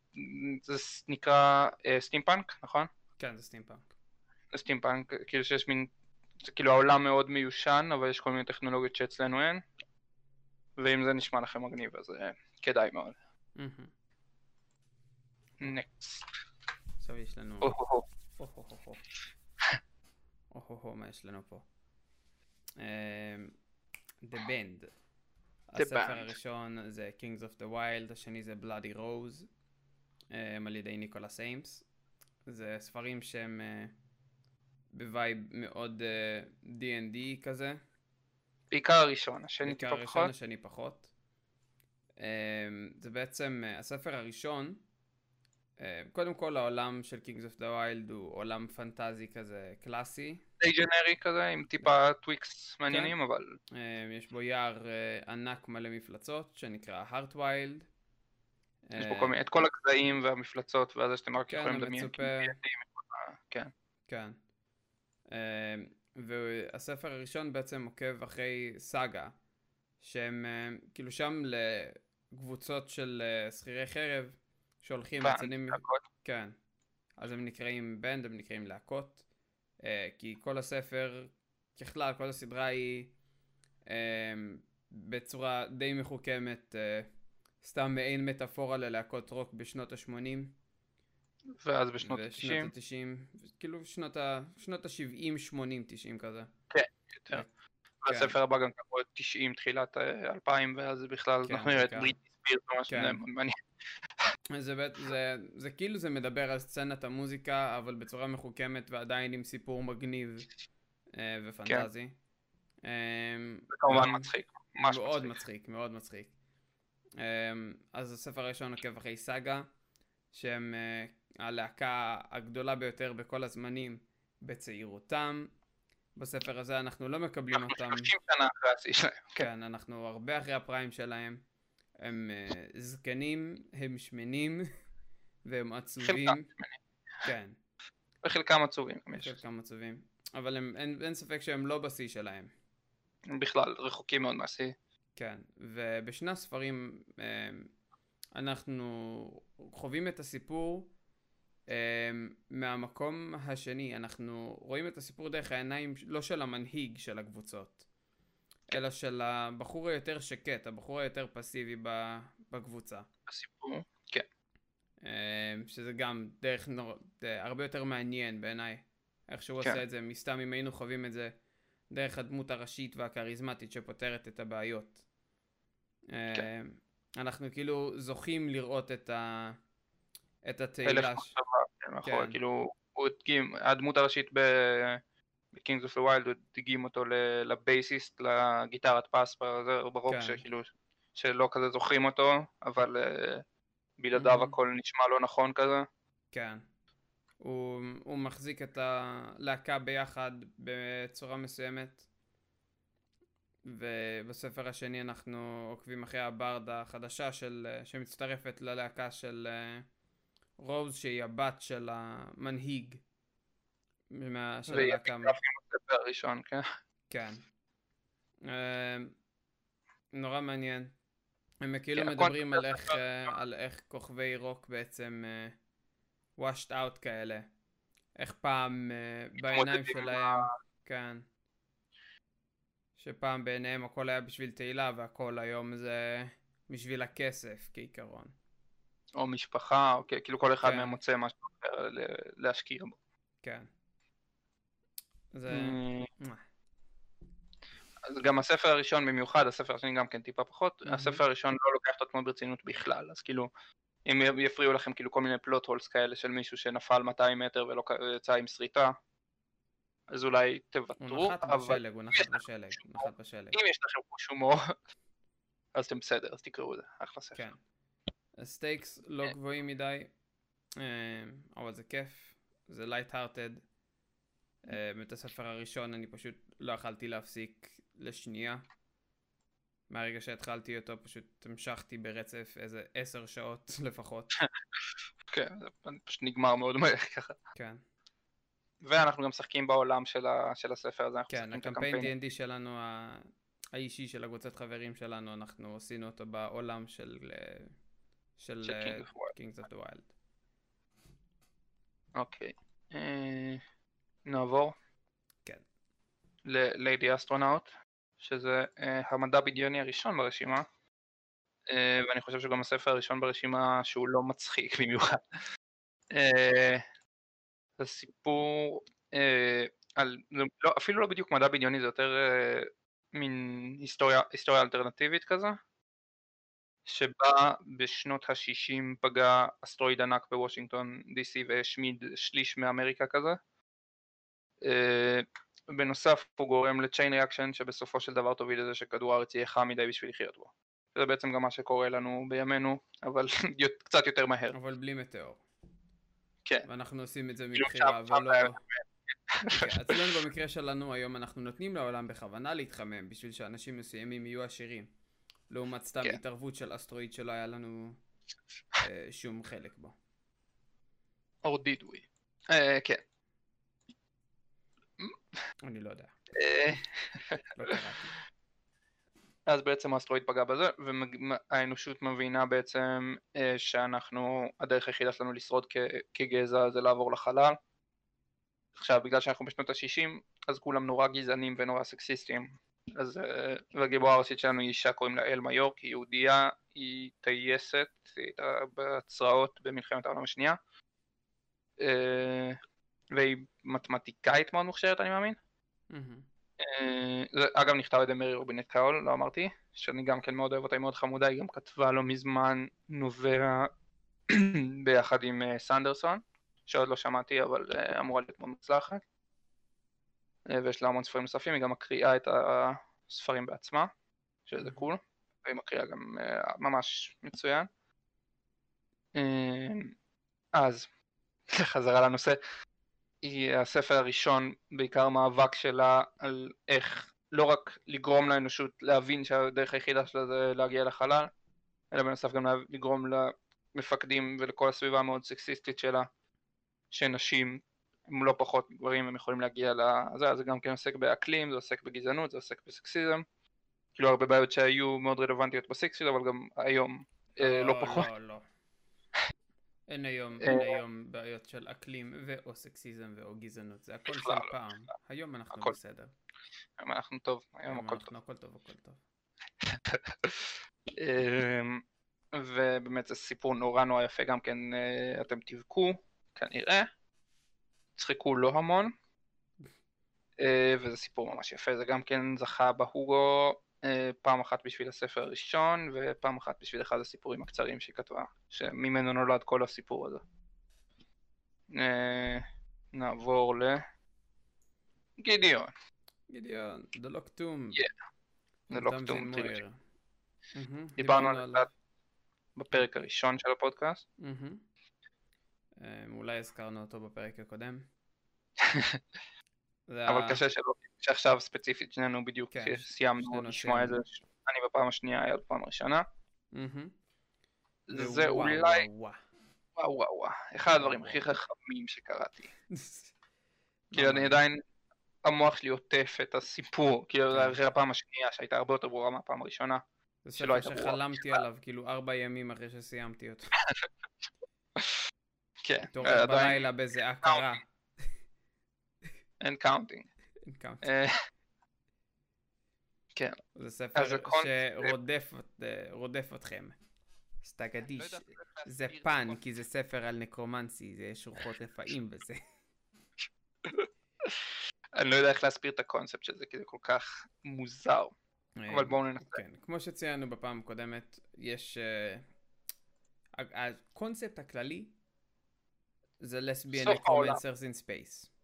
זה נקרא אה, steampunk, נכון? כן, זה סטימפאנק. זה סטימפאנק, כאילו שיש מין, זה כאילו העולם מאוד מיושן, אבל יש כל מיני טכנולוגיות שאצלנו אין, ואם זה נשמע לכם מגניב אז uh, כדאי מאוד. Next. עכשיו יש לנו... מה יש לנו פה? The Band. הספר Band. הראשון זה Kings of the Wyld, השני זה Bloody Rose, אמ, על ידי ניקולס איימס. זה ספרים שהם אה, ב vibe מאוד אה, D&D כזה. בעיקר הראשון, השני בעיקר טיפה הראשון, פחות. השני פחות. זה בעצם, אה, הספר הראשון, אה, קודם כל העולם של Kings of the Wild הוא עולם פנטזי כזה קלאסי. די ג'נרי כזה, עם טיפה טוויקס מעניינים, אבל אמ, יש בו יער אה, ענק מלא מפלצות שנקרא הארטווילד. יש פה כל מיני, את כל הגזעים והמפלצות והזה שאתם רק כן, יכולים לדמיין. כן. כן. והספר הראשון בעצם עוקב אחרי סאגה, שהם כאילו שם לקבוצות של אה, שכירי חרב שהולכים בנד. כן. אז הם נקראים בנד, הם נקראים להקות. אה, כי כל הספר, ככלל, כל הסדרה היא אה, בצורה די מחוכמת, אה, סתם מעין מטאפורה ללהקות רוק בשנות ה-80. ואז בשנות ושנות ה-90 ה-90, כאילו שנות ה- שנות ה-70, 80, 90 כזה. יותר. והספר הבא גם ככה 90 תחילת אה, 2000 ואז בכלל כן, אנחנו נראה את. בריטי ספירס משהו כן. מעניין. זה, זה, זה כאילו זה מדבר על סצנת המוזיקה, אבל בצורה מחוכמת ועדיין עם סיפור מגניב אה, ופנטזי. אה, זה כמובן מצחיק, ממש מאוד מצחיק. מצחיק, מאוד מצחיק. Um, אז הספר הראשון עוקב אחרי סאגה, שהם uh, הלהקה הגדולה ביותר בכל הזמנים בצעירותם. בספר הזה אנחנו לא מקבלים אנחנו אותם, 30 שנה אחרי השיא שלהם. כן. כן, אנחנו הרבה אחרי הפריים שלהם. הם uh, זקנים, הם שמנים, והם עצובים. חלקם כן, וחלקם עצובים. חלקם עצובים. אבל הם, אין, אין ספק שהם לא בשיא שלהם. הם בכלל רחוקים מאוד מהשיא. כן, ובשני הספרים אה, אנחנו חווים את הסיפור אה, מהמקום השני, אנחנו רואים את הסיפור דרך העיניים לא של המנהיג של הקבוצות, אלא של הבחור היותר שקט, הבחור היותר פסיבי ב- בקבוצה. הסיפור. כן. אה, שזה גם דרך נור... ד- הרבה יותר מעניין בעיניי, איך שהוא כן. עושה את זה, מסתם אם היינו חווים את זה דרך הדמות הראשית והכריזמטית שפותרת את הבעיות. אה, אנחנו כאילו זוכים לראות את, ה... את התהילה. ש- כן, מאחורי, כן. כאילו, הוא הדגים, הדמות הראשית ב-Kings of the Wild, הוא הדגים אותו לבייסיסט, לגיטרת זה ברוק כן. שכאילו, שלא כזה זוכרים אותו, אבל אה, בלעדיו מהמם. הכל נשמע לא נכון כזה. כן. הוא, הוא מחזיק את הלהקה ביחד בצורה מסוימת. ובספר השני אנחנו עוקבים אחרי הברדה החדשה של, שמצטרפת ללהקה של אה, רוז שהיא הבת של המנהיג. מה, של והיא הלהקה. אפיגרפים בספר הראשון, כן. כן. אה, נורא מעניין. הם כאילו כן, מדברים על הקונספט איך, אה, על איך כוכבי רוק בעצם אה, washed out כאלה. איך פעם אה, בעיניים שלהם, כן. שפעם בעיניהם הכל היה בשביל תהילה והכל היום זה בשביל הכסף כעיקרון. או משפחה, או כן, כאילו כל אחד כן. מהם מוצא משהו אחר להשקיע בו. כן. זה... אז גם הספר הראשון במיוחד, הספר השני גם כן טיפה פחות, מהמם. הספר הראשון לא לוקח את עצמו ברצינות בכלל, אז כאילו, אם יפריעו לכם כאילו כל מיני plot holes כאלה של מישהו שנפל 200 מטר ולא יצא עם שריטה, אז אולי הוא תוותרו, נחת אבל בשלג, הוא נחת בשלג, הוא נחת בשלג. אם יש לכם חוש הומור, אז אתם בסדר, אז תקראו את זה, אחלה ספר. כן. ה stakes לא כן. גבוהים מדי, אה, אבל זה כיף, זה light הארטד. באמת הספר הראשון אני פשוט לא יכלתי להפסיק לשנייה. מהרגע שהתחלתי אותו פשוט המשכתי ברצף איזה עשר שעות לפחות. כן, זה פשוט נגמר מאוד מהר ככה. כן, ואנחנו גם משחקים בעולם של ה- של הספר הזה, אנחנו כן, את הקמפיין. D&D שלנו, ה- האישי של הקבוצת חברים שלנו, אנחנו עשינו אותו בעולם של... אה, של של Kings of Wild. Kings of the Wild. אוקיי. אה, נעבור. כן. ל Lady Astronaut, שזה אה, המדע בדיוני הראשון ברשימה, אה, ואני חושב שגם הספר הראשון ברשימה שהוא לא מצחיק במיוחד. אה, זה סיפור אה, על, זה לא, אפילו לא בדיוק מדע בדיוני, זה יותר אה, מין היסטוריה, היסטוריה אלטרנטיבית כזה, שבה בשנות ה-60 פגע אסטרואיד ענק בוושינגטון DC והשמיד שליש מאמריקה כזה. אה, בנוסף הוא גורם לצ'יין ריאקשן שבסופו של דבר תוביל לזה שכדור הארץ יהיה חם מדי בשביל לחיות בו. זה בעצם גם מה שקורה לנו בימינו, אבל קצת יותר מהר. אבל בלי מטאור. כן. ואנחנו עושים את זה מבחירה ולא... עכשיו כן, אצלנו במקרה שלנו היום אנחנו נותנים לעולם בכוונה להתחמם בשביל שאנשים מסוימים יהיו עשירים. לעומת סתם כן. התערבות של אסטרואיד שלא היה לנו אה, שום חלק בו. or did we. אה, כן. אני לא יודע, אה, לא. אז בעצם האסטרואיד פגע בזה, והאנושות מבינה בעצם אה, שאנחנו, הדרך היחידה שלנו לשרוד כ- כגזע זה לעבור לחלל. עכשיו, בגלל שאנחנו בשנות ה-60, אז כולם נורא גזענים ונורא סקסיסטים. אז, אה, והגיבורה הראשית שלנו היא אישה, קוראים לה אל מיורק, היא יהודייה, היא טייסת, היא הייתה בצרעות במלחמת העולם השנייה. והיא מתמטיקאית מאוד מוכשרת, אני מאמין. אה, זה אגב נכתב על ידי מרי רובינט קאול, לא אמרתי, שאני גם כן מאוד אוהב אותה, היא מאוד חמודה, היא גם כתבה לא מזמן נוברה ביחד עם אה, סנדרסון, שעוד לא שמעתי אבל אה, אמורה להיות מאוד מוצלחת. ויש לה המון ספרים נוספים, היא גם מקריאה את הספרים בעצמה, שזה קול, והיא מקריאה גם ממש מצוין. אז, חזרה לנושא. היא הספר הראשון, בעיקר מאבק שלה על איך לא רק לגרום לאנושות להבין שהדרך היחידה שלה זה להגיע לחלל, אלא בנוסף גם לגרום למפקדים ולכל הסביבה המאוד סקסיסטית שלה, שנשים הם לא פחות גברים, הם יכולים להגיע לזה, זה גם כן עוסק באקלים, זה עוסק בגזענות, זה עוסק בסקסיזם, כאילו הרבה בעיות שהיו מאוד רלוונטיות בסקסיזם, אבל גם היום אה, לא פחות. לא, לא. אין היום, אה, אין היום בעיות של אקלים ואו סקסיזם ואו גזענות, זה הכל של לא, פעם. היום אנחנו הכל. בסדר. היום אנחנו טוב, היום הכל טוב. הכל טוב, הכל טוב. אמ, ובאמת זה סיפור נורא נורא יפה גם כן, אה, אתם תבכו כנראה, צחקו לא המון, אה, וזה סיפור ממש יפה, זה גם כן זכה בהוגו פעם אחת בשביל הספר הראשון ופעם אחת בשביל אחד הסיפורים הקצרים שהיא כתבה, שממנו נולד כל הסיפור הזה. אה, נעבור לגידיון, גידיון, The Locked Tomb. The of Locked Tamsin Tomb דיברנו על זה בפרק הראשון של הפודקאסט. אמ, אולי הזכרנו אותו בפרק הקודם. אבל קשה שלא, שעכשיו ספציפית שנינו בדיוק כן, סיימנו לשמוע את זה. אני בפעם השנייה, היה בפעם הראשונה. זה ווואו, אולי, וואו, וואו וואו וואו, אחד הדברים וואו. הכי חכמים שקראתי. וואו. כאילו אני. עדיין, המוח שלי עוטף את הסיפור, כאילו זה כן. אחרי הפעם השנייה שהייתה הרבה יותר ברורה מהפעם הראשונה. זה שלא ספר שחלמתי עליו כאילו ארבע ימים אחרי שסיימתי אותו. כן, התעורר עדיין בלילה באיזה הכרה. אין קאונטינג. אין קאונט. כן, זה ספר שרודף רודף אתכם. סטגדיש. לא זה פן. כי זה ספר על נקרומנסי, זה יש רוחות רפאים בזה. אני לא יודע איך להסביר את הקונספט של זה, כי זה כל כך מוזר. אבל בואו ננסה. כן, כמו שציינו בפעם הקודמת, יש... אה, הקונספט הכללי זה העולם. Necromancers in space.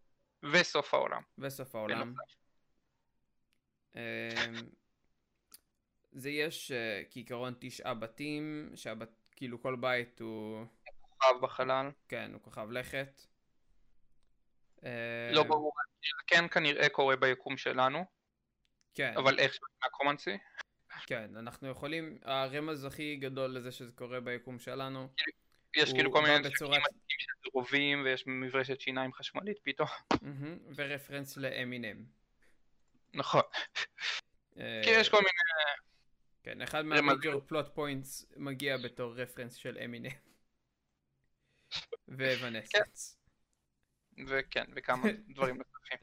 וסוף העולם. בסוף העולם. אמ, זה יש אה, כעיקרון תשעה בתים, שהבת... כאילו כל בית הוא, כוכב בחלל. כן, הוא כוכב לכת. לא אמ, ברור, כן כנראה קורה ביקום שלנו, כן, אבל איך necromancy? כן, אנחנו יכולים, הרמז הכי גדול לזה שזה קורה ביקום שלנו, יש כאילו כל מיני בצורת- של רובים ויש מברשת שיניים חשמלית פתאום. ו reference לאמינם. נכון. אה, כי יש כל מיני... כן, אחד. מה major plot points מגיע בתור reference של אמינם. ו Evanescence. וכן, וכמה דברים נוספים.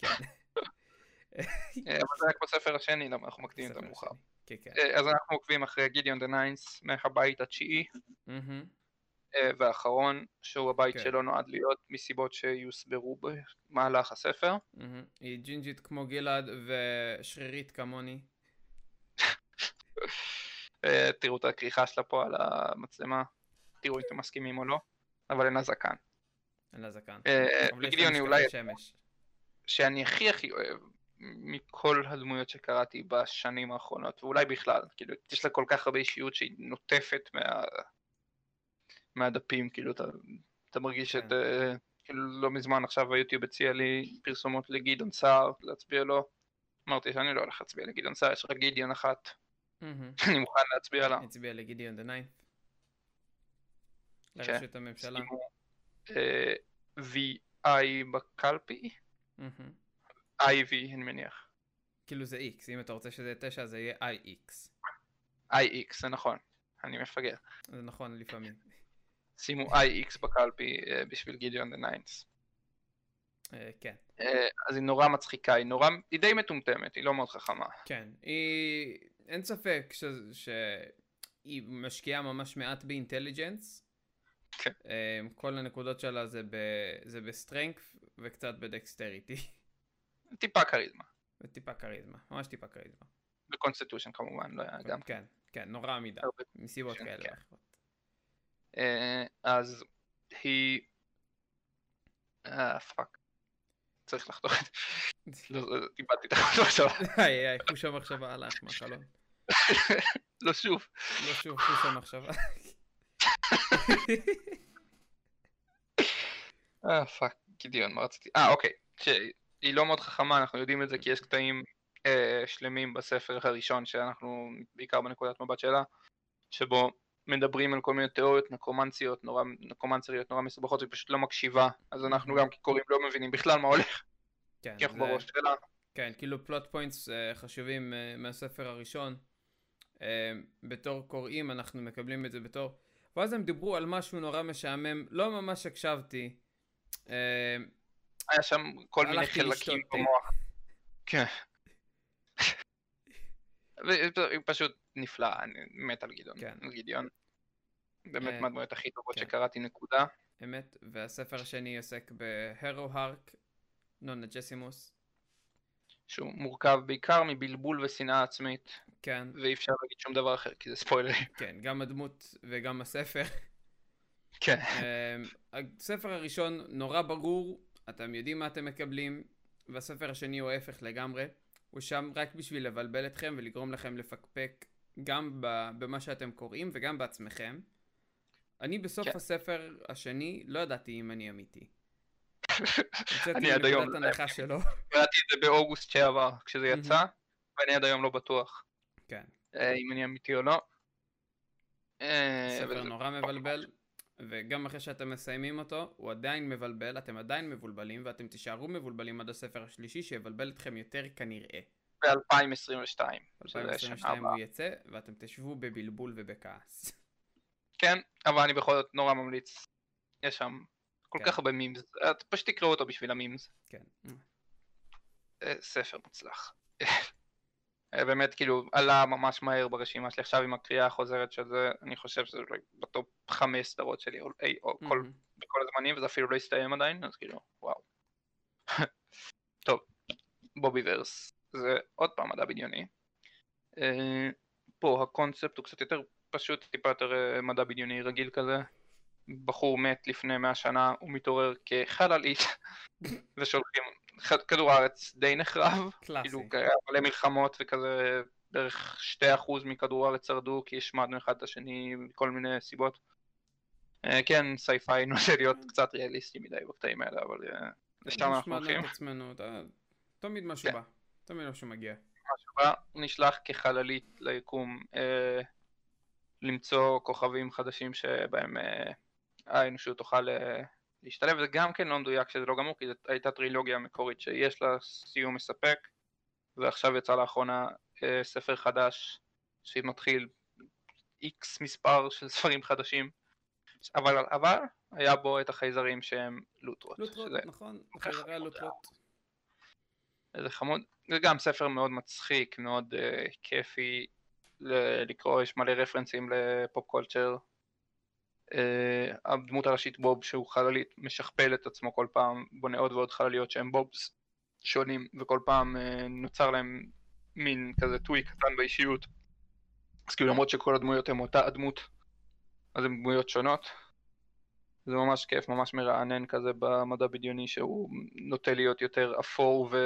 כן. אה, אבל זה רק בספר השני, למה אנחנו מקדימים את המאוחר. כן, כן. אה, אז אנחנו עוקבים אחרי Gideon the Ninth מהבית התשיעי מהמם. אה, והאחרון, שהוא הבית כן. שלו נועד להיות מסיבות שיוסברו במהלך הספר. מהמם. היא ג'ינג'ית כמו גלעד ושרירית כמוני. אה, תראו את הכריכה שלה פה על המצלמה, תראו אם אתם מסכימים או לא, אבל אין לה זקן. אין לה זקן. אה, משקפי אולי. שאני הכי הכי אוהב מכל הדמויות שקראתי בשנים האחרונות, ואולי בכלל, כאילו, יש לה כל כך הרבה אישיות שהיא נוטפת מה... מהדפים, כאילו, אתה, אתה מרגיש כן. את... אה, כאילו, לא מזמן עכשיו היוטיוב הציע לי פרסומות לגדעון סער, להצביע לו. אמרתי שאני לא הולך להצביע לגדעון סער, יש רק גידיון אחת. אני מוכן להצביע לה. הצביע לגידיון דה ניינף. כן. לראשות הממשלה. אה, VI בקלפי. IV אני מניח. כאילו זה X, אם אתה רוצה שזה יהיה 9 זה יהיה IX. IX, זה נכון, אני מפגר. זה נכון לפעמים. שימו IX בקלפי אה, בשביל גידיון דה ניינס. אה, כן. אה, אז היא נורא מצחיקה, היא נורא, היא די מטומטמת, היא לא מאוד חכמה. כן. היא... אין ספק ש... שהיא משקיעה ממש מעט ב intelligence. כן. כל הנקודות שלה זה, ב... זה ב strength וקצת ב dexterity. טיפה כריזמה. וטיפה כריזמה. ממש טיפה כריזמה. ב constitution כמובן, לא היה גם. כן, כן, נורא עמידה. מסיבות כן, כאלה כן. אה, אז היא... אה, fuck. צריך לחתוך את זה. לא, לא, איבדתי את המחשבה. היי היי, חוט המחשבה הלך מהחלון. לא שוב. לא שוב חוט המחשבה. אה, fuck, גידיון, מה רציתי? אה, אוקיי. שהיא לא מאוד חכמה, אנחנו יודעים את זה כי יש קטעים אה, שלמים בספר הראשון שאנחנו, בעיקר בנקודת מבט שלה, שבו מדברים על כל מיני תיאוריות נקרומנציות, נורא, נקרומנצריות נורא מסובכות, והיא פשוט לא מקשיבה, אז אנחנו גם כקוראים לא מבינים בכלל מה הולך, כן, זה- בראש שלה. כן, כאילו פלוט פוינטס חשובים אה, מהספר הראשון. אה, בתור קוראים אנחנו מקבלים את זה בתור... ואז הם דיברו על משהו נורא משעמם, לא ממש הקשבתי. אה, היה שם כל מיני חלקים. במוח. כן. פשוט נפלאה, אני מת על גדעון. כן. גדעון. באמת אה, מהדמויות הכי טובות כן. שקראתי, נקודה. אמת, והספר השני עוסק בהרו הארק, נונה ג'סימוס. שהוא מורכב בעיקר מבלבול ושנאה עצמית, כן, ואי אפשר להגיד שום דבר אחר, כי זה ספוילרים. כן, גם הדמות וגם הספר. כן. אמ, הספר הראשון נורא ברור, אתם יודעים מה אתם מקבלים, והספר השני הוא ההפך לגמרי. הוא שם רק בשביל לבלבל אתכם ולגרום לכם לפקפק גם במה שאתם קוראים וגם בעצמכם. אני בסוף כן. הספר השני לא ידעתי אם אני אמיתי. אני עד היום לא הנחה שלא. קראתי את זה באוגוסט שעבר, כשזה. יצא, ואני עד היום לא בטוח כן, אה, אם אני אמיתי או לא. אה, ספר נורא מבלבל, וגם אחרי שאתם מסיימים אותו, הוא עדיין מבלבל, אתם עדיין מבולבלים, ואתם תישארו מבולבלים עד הספר השלישי, שיבלבל אתכם יותר כנראה. ב-2022. ב-2022 הוא יצא, ואתם תשבו בבלבול ובכעס. כן, אבל אני בכל זאת נורא ממליץ. יש שם כל כן. כך הרבה מימס, את פשוט תקראו אותו בשביל המימס. כן. אה, ספר מוצלח. אה, באמת כאילו עלה ממש מהר ברשימה שלי עכשיו עם הקריאה החוזרת של זה, אני חושב שזה בטופ חמש סדרות שלי או, או כל, מהמם. בכל הזמנים וזה אפילו לא הסתיים עדיין, אז כאילו וואו. טוב, בובי ורס, זה עוד פעם מדע בדיוני. אה, פה הקונספט הוא קצת יותר פשוט טיפה יותר אה, מדע בדיוני רגיל כזה. בחור מת לפני 100 שנה, הוא מתעורר כחללית, ושולחים, כדור הארץ די נחרב, קלאסי. כאילו היה מלא מלחמות וכזה, בערך 2% מכדור הארץ שרדו, כי השמדנו אחד את השני מכל מיני סיבות. אה, כן, sci-fi נוטה להיות קצת ריאליסטי מדי בקטעים האלה, אבל לשם אנחנו הולכים. את עצמנו, אתה- תמיד משהו כן. בא. תמיד משהו מגיע. משהו בא, הוא נשלח כחללית ליקום אה, למצוא כוכבים חדשים שבהם אה, האנושות תוכל אה, להשתלב, זה גם כן לא מדויק שזה לא גמור, כי זאת הייתה טרילוגיה מקורית שיש לה סיום מספק, ועכשיו יצא לאחרונה אה, ספר חדש שמתחיל איקס מספר של ספרים חדשים, אבל, אבל היה בו את החייזרים שהם לוטרות. לוטרות, שזה- נכון? ככה חזרה חמוד. לוטרות. איזה חמוד. זה גם ספר מאוד מצחיק, מאוד uh, כיפי לקרוא, יש מלא רפרנסים לפופ קולצ'ר. Uh, הדמות הראשית בוב שהוא חללית משכפל את עצמו כל פעם, בונה עוד ועוד חלליות שהם בובס שונים, וכל פעם uh, נוצר להם מין כזה טוי קטן באישיות. אז כאילו למרות שכל הדמויות הן אותה הדמות, אז הן דמויות שונות. זה ממש כיף, ממש מרענן כזה במדע בדיוני שהוא נוטה להיות יותר אפור ו...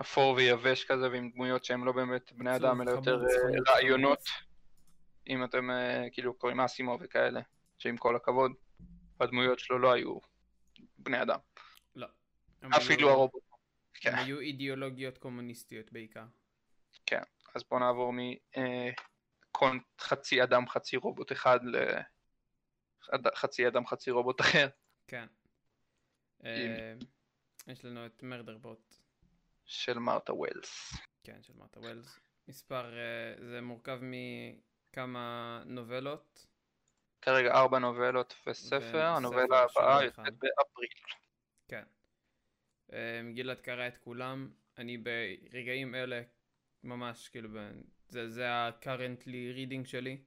אפור ויבש כזה ועם דמויות שהם לא באמת בני אדם אלא יותר אה, רעיונות. אם אתם אה, כאילו קוראים אסימו וכאלה שעם כל הכבוד הדמויות שלו לא היו בני אדם לא. אפילו הרובוט כן. הם היו אידיאולוגיות קומוניסטיות בעיקר. אז בוא נעבור מחצי אדם חצי רובוט אחד לחצי אדם חצי רובוט אחר כן. אה, יש לנו את מרדרבוט, של מרתה ווילס כן, של מרתה ווילס. מספר, אה, זה מורכב מכמה נובלות. כרגע ארבע נובלות וספר, הנובלה הבאה יוצאת. באפריל. כן. אה, גלעד קרא את כולם. אני ברגעים אלה, ממש, כאילו, זה, זה ה-currently reading שלי.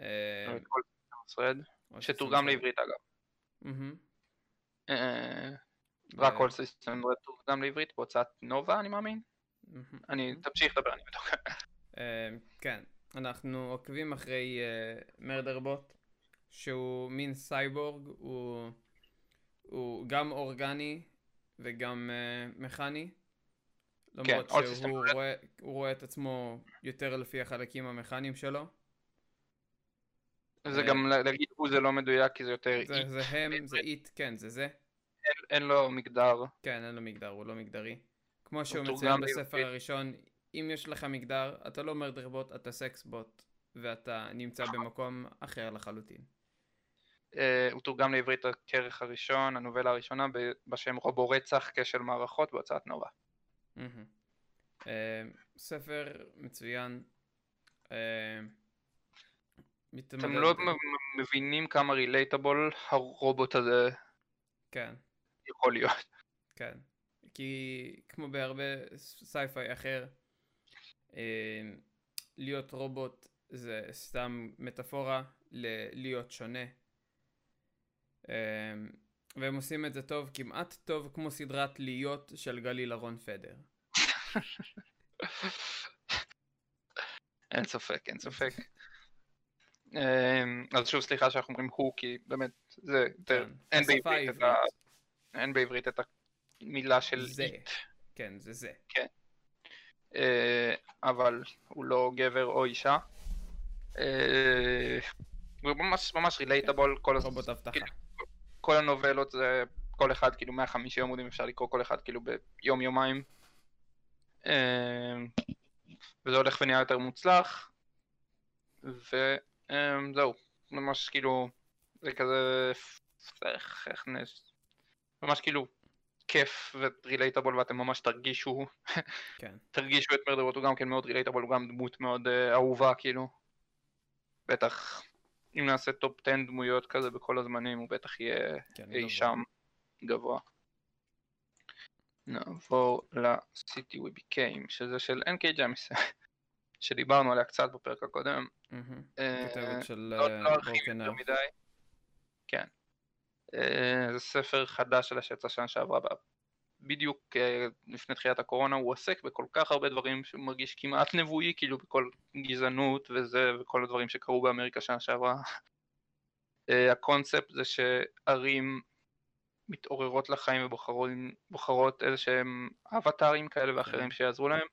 אה, שתורגם. לעברית אגב. מהמם. אה, סיסטם תורגם לעברית בהוצאת נובה אני מאמין. אני, תמשיך לדבר, אני בטוח. אה, כן, אנחנו עוקבים אחרי Murderbot, שהוא מין סייבורג, הוא, הוא גם אורגני וגם אה, מכני. למרות system שהוא. רואה, רואה את עצמו יותר לפי החלקים המכניים שלו. זה אה, גם לה- להגיד הוא זה לא מדויק כי זה יותר זה, אי, זה הם, זה it, כן, זה זה. אין לו מגדר. כן, אין לו מגדר, הוא לא מגדרי. כמו שהוא מציין בספר. הראשון, אם יש לך מגדר, אתה לא מרדרבוט, אתה סקסבוט, ואתה נמצא במקום אחר לחלוטין. אה, הוא תורגם לעברית הכרך הראשון, הנובלה הראשונה ב- בשם רובו רצח כשל מערכות בהוצאת. מהמם. אה, ספר מצוין. אה, אתם לא מבינים כמה רילייטבול הרובוט הזה כן, יכול להיות. כן. כי כמו בהרבה sci-fi אחר, אה, להיות רובוט זה סתם מטאפורה ללהיות שונה. אה, והם עושים את זה טוב, כמעט טוב כמו סדרת להיות של גלילה רון פדר. אין ספק, אין ספק. אמ, אז שוב סליחה שאנחנו אומרים הוא כי באמת זה יותר, כן. אין בעברית את ה-. אין בעברית את המילה של זה. איט, כן, זה זה. אה, אבל הוא לא גבר או אישה. אה, הוא ממש ממש רילייטבול, כל הס- רובוט אבטחה. כאילו, כל הנובלות זה כל אחד כאילו 150 עמודים אפשר לקרוא כל אחד כאילו ביום יומיים. אמ, וזה הולך ונהיה יותר מוצלח. וזהו, ממש כאילו, זה כזה, איך, איך נס... ממש כאילו כיף ו relatable ואתם ממש תרגישו, כן. תרגישו את Murderbot, הוא גם כן מאוד relatable, הוא גם דמות מאוד אה, אהובה כאילו. בטח, אם נעשה top 10 דמויות כזה בכל הזמנים, הוא בטח יהיה כן, אי גבוה. שם גבוה. נעבור ל-City We Became, שזה של NK ג'מיס, שדיברנו עליה קצת בפרק הקודם. מהמם. אה, של לא לא ארחיב ברוקן יותר. מדי. כן. אה, זה ספר חדש שלה שיצא שנה שעברה בדיוק אה, לפני תחילת הקורונה הוא עוסק בכל כך הרבה דברים שמרגיש כמעט נבואי, כאילו בכל גזענות וזה, וכל הדברים שקרו באמריקה שנה שעברה. אה, הקונספט זה שערים מתעוררות לחיים ובוחרות איזה שהם אבטארים כאלה ואחרים כן. שיעזרו להם.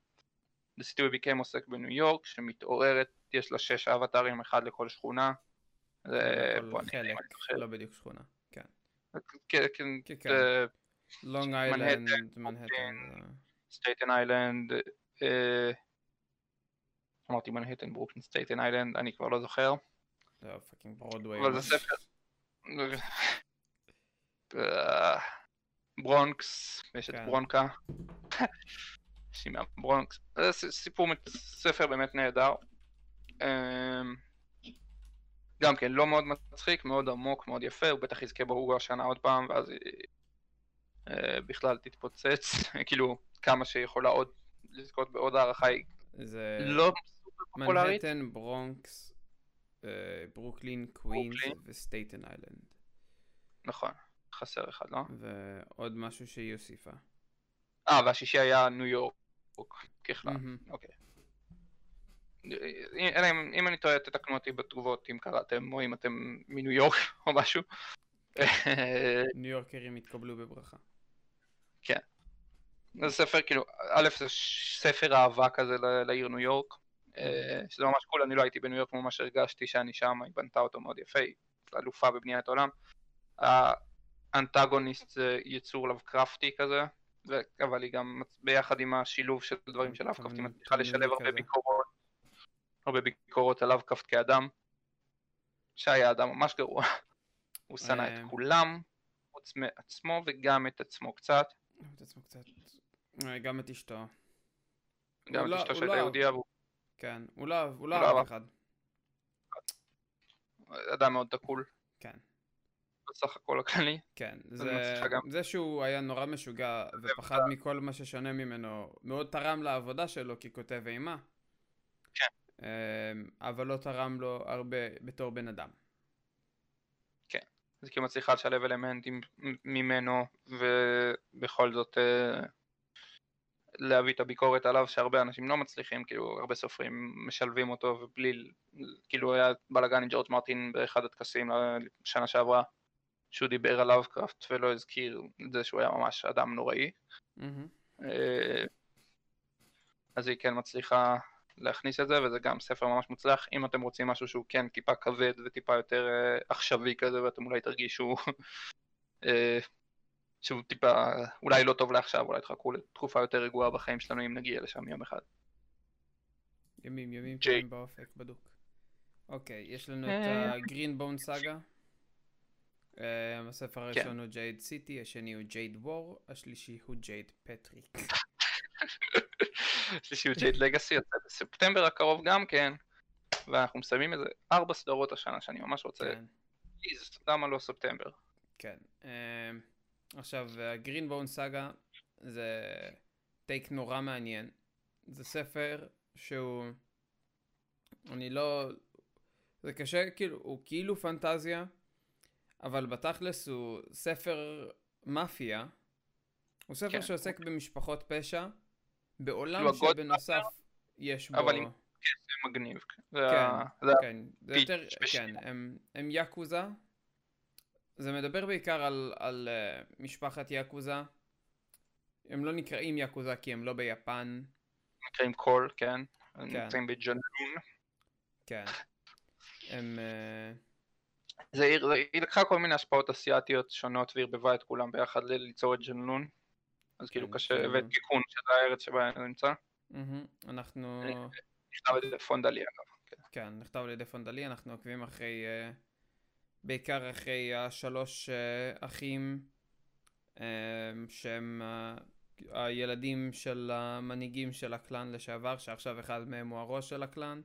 The City We Became עוסק בניו יורק, שמתעוררת, יש לה שש אבטארים, אחד לכל שכונה. זה חלק, זוכר. לא בדיוק שכונה. מנהטן, איילנד, מנהטן. סטייטן איילנד, אה, אמרתי מנהטן, ברוקלין, סטייטן איילנד, אני כבר לא זוכר, זה fucking ברודווי. אבל זה ספר. ברונקס, יש את. ברונקה, מהברונקס, זה סיפור, ספר באמת נהדר. גם כן, לא מאוד מצחיק, מאוד עמוק, מאוד יפה, הוא בטח יזכה בהוגו השנה עוד פעם, ואז היא אה, בכלל תתפוצץ, כאילו, כמה שיכולה עוד לזכות בעוד הערכה, היא זה לא סופר פופולרית. מנהטן, ברונקס, אה, ברוקלין, קווינס. וסטייטן איילנד. נכון, חסר אחד, לא? ועוד משהו שהיא הוסיפה. אה, והשישי היה ניו יורק, ככלל. אוקיי. אלא אם, אם אני טועה, תתקנו אותי בתגובות אם קראתם, או אם אתם מניו יורק או משהו. ניו יורקרים התקבלו בברכה. זה ספר, כאילו, א' זה ספר אהבה כזה לעיר ניו יורק, אה, שזה ממש קול, אני לא הייתי בניו יורק, ממש הרגשתי שאני שם, היא בנתה אותו מאוד יפה, היא אלופה בבניית עולם. האנטגוניסט זה יצור לאבקרפטי כזה, אבל היא גם ביחד עם השילוב של דברים של לאבקרפט, היא מצליחה לשלב הרבה. ביקורות, הרבה ביקורות על לאבקרפט כאדם, שהיה אדם ממש גרוע, הוא שנא אה. את כולם, חוץ מעצמו וגם את עצמו קצת, את עצמו קצת. אה, גם את אשתו. גם הוא לא- את אשתו שהייתה לא- יהודייה, כן. הוא לא אהב, הוא לא לא אהב. אחד. אדם מאוד דקול, כן. בסך הכל הכללי. כן, זה. זה שהוא היה נורא משוגע ופחד מכל מה ששונה ממנו, מאוד תרם לעבודה שלו ככותב אימה. כן. אמ, אבל לא תרם לו הרבה בתור בן אדם. זה כאילו מצליחה לשלב אלמנטים ממנו, ובכל זאת אה, להביא את הביקורת עליו שהרבה אנשים לא מצליחים, כאילו הרבה סופרים משלבים אותו ובלי, כאילו היה בלאגן עם ג'ורג' מרטין באחד הטקסים לשנה שעברה, שהוא דיבר על לאבקראפט ולא הזכיר את זה שהוא היה ממש אדם נוראי. אה, אז היא כן מצליחה להכניס את זה, וזה גם ספר ממש מוצלח. אם אתם רוצים משהו שהוא כן טיפה כבד וטיפה יותר אה, עכשווי כזה, ואתם אולי תרגישו אה, שהוא טיפה, אולי לא טוב לעכשיו, אולי תחכו לתקופה יותר רגועה בחיים שלנו אם נגיע לשם יום אחד. ימים, ימים. טובים באופק, בדוק. אוקיי, יש לנו את. ה Green Bone Saga. הספר כן. הראשון הוא Jade City, השני הוא Jade War, השלישי הוא Jade פטריק. שלישי הוא Jade Legacy יוצא בספטמבר הקרוב גם כן, ואנחנו מסיימים איזה ארבע סדרות השנה שאני ממש רוצה, כן. פליז, למה לא ספטמבר? כן. אמ, עכשיו, הגרין בון סאגה זה טייק נורא מעניין. זה ספר שהוא... אני לא... זה קשה, כאילו, הוא כאילו פנטזיה, אבל בתכלס הוא ספר מאפיה. הוא ספר כן. שעוסק במשפחות פשע, בעולם כאילו שבנוסף יש בו... אבל עם- זה מגניב. זה כן, ה- זה כן, זה הפיץ' יותר, כן, הם, הם יאקוזה. זה מדבר בעיקר על, על uh, משפחת יאקוזה. הם לא נקראים יאקוזה כי הם לא ביפן, נקראים קול, כן? הם כן. נמצאים בג'נון. כן. הם... Uh, זה עיר, זה- היא לקחה כל מיני השפעות אסיאתיות שונות וערבבה את כולם ביחד ליצור את ג'נלון. אז כאילו כן, קשה, כאילו- ואת קיקון, שזה הארץ שבה אני נמצא. אנחנו... נכתב על ידי פונדלי אגב. כן. כן, נכתב על ידי פונדלי, אנחנו עוקבים אחרי... Uh, בעיקר אחרי השלוש uh, אחים uh, שהם הילדים של המנהיגים של הקלאן לשעבר, שעכשיו אחד מהם הוא הראש של הקלאן.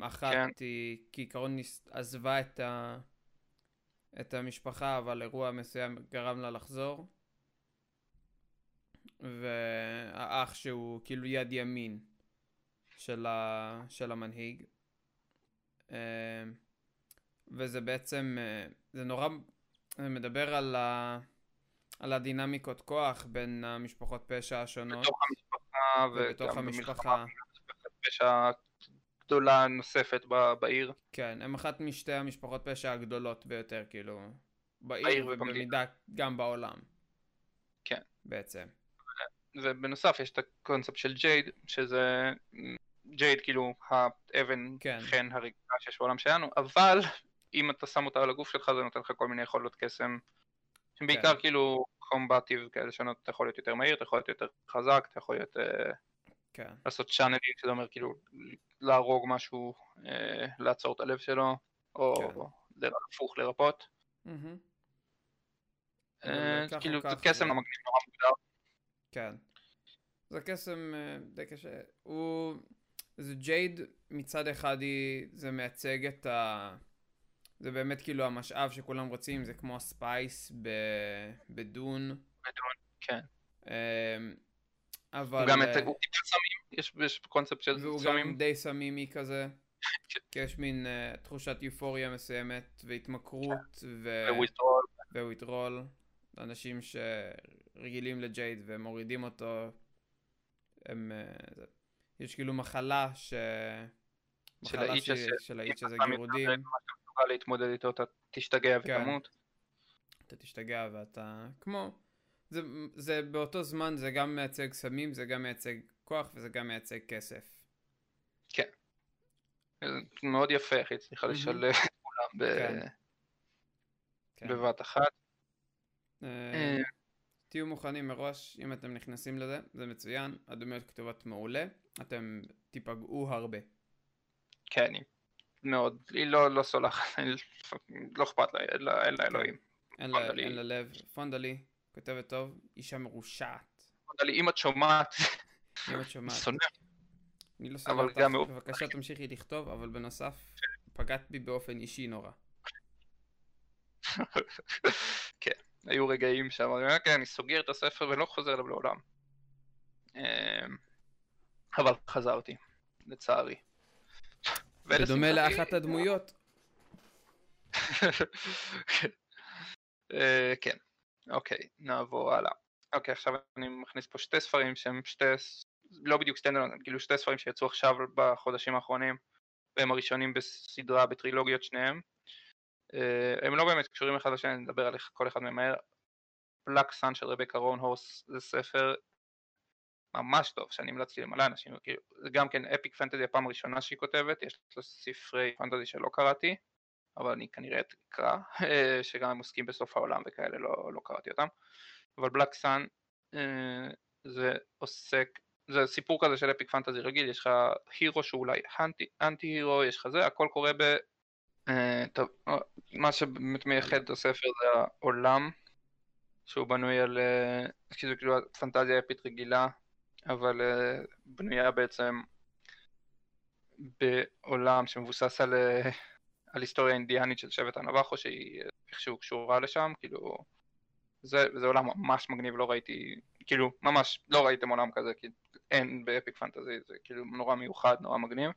אחת כן. היא כעיקרון עזבה את, ה... את המשפחה, אבל אירוע מסוים גרם לה לחזור. והאח שהוא כאילו יד ימין של, ה... של המנהיג. Um, וזה בעצם, אה, זה נורא, זה מדבר על, ה, על הדינמיקות כוח בין המשפחות פשע השונות. בתוך המשפחה ובתוך המשפחה. פשע גדולה נוספת ב- בעיר. כן, הם אחת משתי המשפחות פשע הגדולות ביותר, כאילו, בעיר. ובמידה גם בעולם. כן. בעצם. ובנוסף יש את הקונספט של ג'ייד, שזה ג'ייד כאילו האבן כן. חן הרגילה שיש בעולם שלנו, אבל אם אתה שם אותה על הגוף שלך זה נותן לך כל מיני יכולות קסם, שהם בעיקר כן. כאילו קומבטיב כאלה שונות, אתה יכול להיות יותר מהיר, אתה יכול להיות יותר חזק, אתה יכול להיות, אה, כן. לעשות channeling, שזה אומר כאילו להרוג משהו, אה, לעצור את הלב שלו, או כן. הפוך לרפות. מהמם. אה, כאילו זה קסם זה- מגניב נורא מוגדר. כן. זה קסם אה, די קשה. הוא... זה jade מצד אחד היא... זה מייצג את ה... זה באמת כאילו המשאב שכולם רוצים, זה כמו ה spice ב... ב Dune. כן. אה, אבל... הוא גם אה, טיפה סמים, יש- יש קונספט של והוא גם סמים. די סמימי כזה. כן. כי יש מין uh, תחושת יופוריה מסוימת, והתמכרות, ו... וויתרול. וויתרול. אנשים שרגילים לג'ייד ומורידים אותו, הם... uh, זה... יש כאילו מחלה ש... של האיץ' ש- הזה, של האיץ' אם הזה אתה גירודים, מה שאתה מסוגל להתמודד איתו, אתה תשתגע כן. ותמות. אתה תשתגע ואתה... כמו... זה, זה באותו זמן זה גם מייצג סמים, זה גם מייצג כוח וזה גם מייצג כסף. זה מאוד יפה איך היא הצליחה מהמם. לשלב את כולם כן. כן. בבת אחת. תהיו מוכנים מראש, אם אתם נכנסים לזה, זה מצוין, הדמויות כתובות מעולה, אתם תיפגעו הרבה. כן, מאוד, היא לא לא סולחת, לא אכפת לה, אין לה- אין לה אלוהים. אין לה, פונדלי. אין לה לב. פונדלי, כותבת טוב, אישה מרושעת. אבל אם את שומעת, אם את שומעת, שונא, אני לא שונא אותך, בבקשה תמשיכי לכתוב, אבל בנוסף, פגעת בי באופן אישי נורא. כן, היו רגעים שאמרתי, אוקיי, אני סוגר את הספר ולא חוזר אליו לעולם. אמ, אבל חזרתי, לצערי. בדומה לאחת הדמויות. אה, כן, אוקיי, נעבור הלאה. אוקיי, עכשיו אני מכניס פה שתי ספרים שהם שתי, לא בדיוק סטנדלון, כאילו שתי ספרים שיצאו עכשיו בחודשים האחרונים, והם הראשונים בסדרה, בטרילוגיות שניהם. אה, הם לא באמת קשורים אחד לשני, אני אדבר על כל אחד מהם מהר. Black Sun של רבקה רואנהורס זה ספר ממש טוב, שאני המלצתי למלא אנשים, זה גם כן epic fantasy הפעם הראשונה שהיא כותבת, יש לה ספרי פנטזי שלא קראתי, אבל אני כנראה אקרא, אה, שגם הם עוסקים בסוף העולם וכאלה, לא, לא קראתי אותם. אבל Black Sun זה עוסק, זה סיפור כזה של epic fantasy רגיל, יש לך hero שהוא אולי anti hero, יש לך זה, הכל קורה ב... אה, טוב, אה, מה שבאמת מייחד את הספר זה העולם, שהוא בנוי על, אה, כאילו כאילו פנטזיה אפית רגילה, אבל בנויה בעצם בעולם שמבוסס על, על היסטוריה אינדיאנית של שבט הנבחו שהיא איכשהו קשורה לשם, כאילו זה, זה עולם ממש מגניב, לא ראיתי, כאילו ממש לא ראיתם עולם כזה, כי אין באפיק פנטזי, זה כאילו נורא מיוחד, נורא מגניב.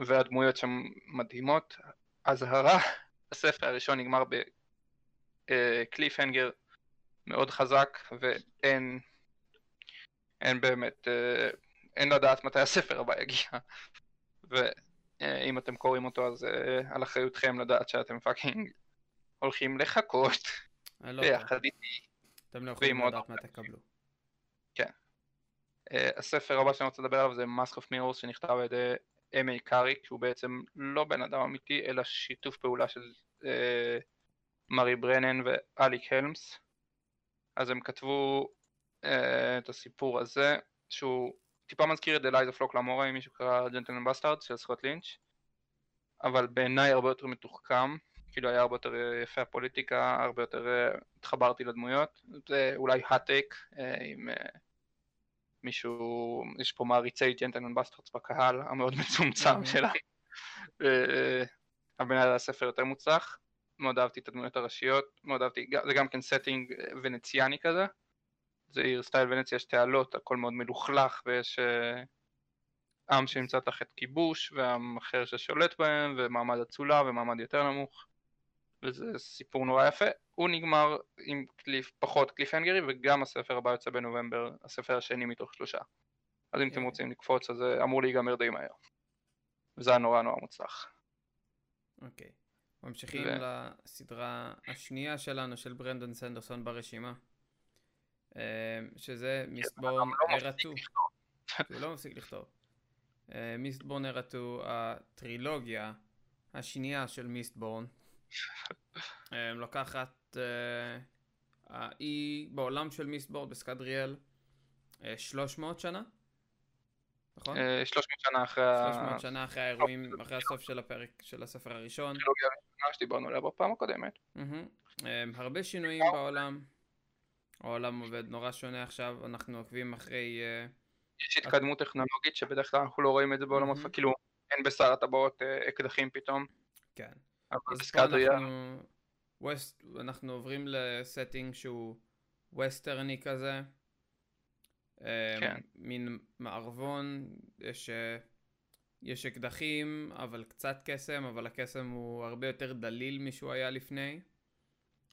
אה, והדמויות שם מדהימות. אזהרה, הספר הראשון נגמר ב cliffhanger מאוד חזק ואין אין באמת, אה, אין לדעת מתי הספר הבא יגיע. ואם אתם קוראים אותו אז אה, על אחריותכם לדעת שאתם fucking הולכים לחכות לא ביחד איתי. אתם לא יכולים לדעת מה תקבלו. אה, הספר הבא שאני רוצה לדבר עליו זה Mask of Mirrors שנכתב על ידי M. A. Carrick שהוא בעצם לא בן אדם אמיתי אלא שיתוף פעולה של אה, מארי ברנן ואליק הלמס. אז הם כתבו אה, את הסיפור הזה שהוא טיפה מזכיר את The Lies of Locke Lamora אם מישהו קרא Gentleman Bastard של סקוט לינץ' אבל בעיניי הרבה יותר מתוחכם כאילו היה הרבה יותר אה, יפה הפוליטיקה הרבה יותר אה, התחברתי לדמויות. זה אולי hot take עם אה, מישהו, יש פה מעריצי Gentleman Bastards בקהל המאוד מצומצם. שלנו. אבל בעיניי הספר יותר מוצלח, מאוד אהבתי את הדמויות הראשיות, מאוד אהבתי, זה גם כן setting ונציאני כזה, זה עיר style ונציה, יש תעלות, הכל מאוד מלוכלך ויש אה, עם שנמצא תחת כיבוש ועם אחר ששולט בהם ומעמד אצולה ומעמד יותר נמוך וזה סיפור נורא יפה. הוא נגמר עם קליף, פחות קליפהנגרי, וגם הספר הבא יוצא בנובמבר, הספר השני מתוך שלושה. אז אם אתם כן. רוצים לקפוץ, אז זה אמור להיגמר די מהר. וזה היה נורא נורא מוצלח. אוקיי. ממשיכים ו- לסדרה השנייה שלנו, של ברנדון סנדרסון ברשימה. אה, שזה מיסטבורן אבל ארה מפסיק 2. לכתוב. הוא לא מפסיק לכתוב. מיסטבורן ארה 2, הטרילוגיה השנייה של מיסטבורן, אה, לוקחת, אה, היא בעולם של מיסטבורן בסקדריאל אה, 300 שנה, נכון? אה, 300 שנה אחרי ה- 300 שנה אחרי האירועים, אחרי הסוף של הפרק של הספר הראשון. הטרילוגיה הראשונה שדיברנו עליה בפעם הקודמת. הרבה שינויים בעולם. העולם עובד נורא שונה עכשיו, אנחנו עוקבים אחרי... אה, יש התקדמות טכנולוגית שבדרך כלל אנחנו לא רואים את זה בעולמות. כאילו אין בשר הטבעות אה, אקדחים פתאום, כן. בסקאדריה אנחנו... ווסט... אנחנו עוברים לסטינג שהוא ווסטרני כזה. אמ, כן. מין מערבון, יש, אה, יש אקדחים, אבל קצת קסם, אבל הקסם הוא הרבה יותר דליל משהוא היה לפני.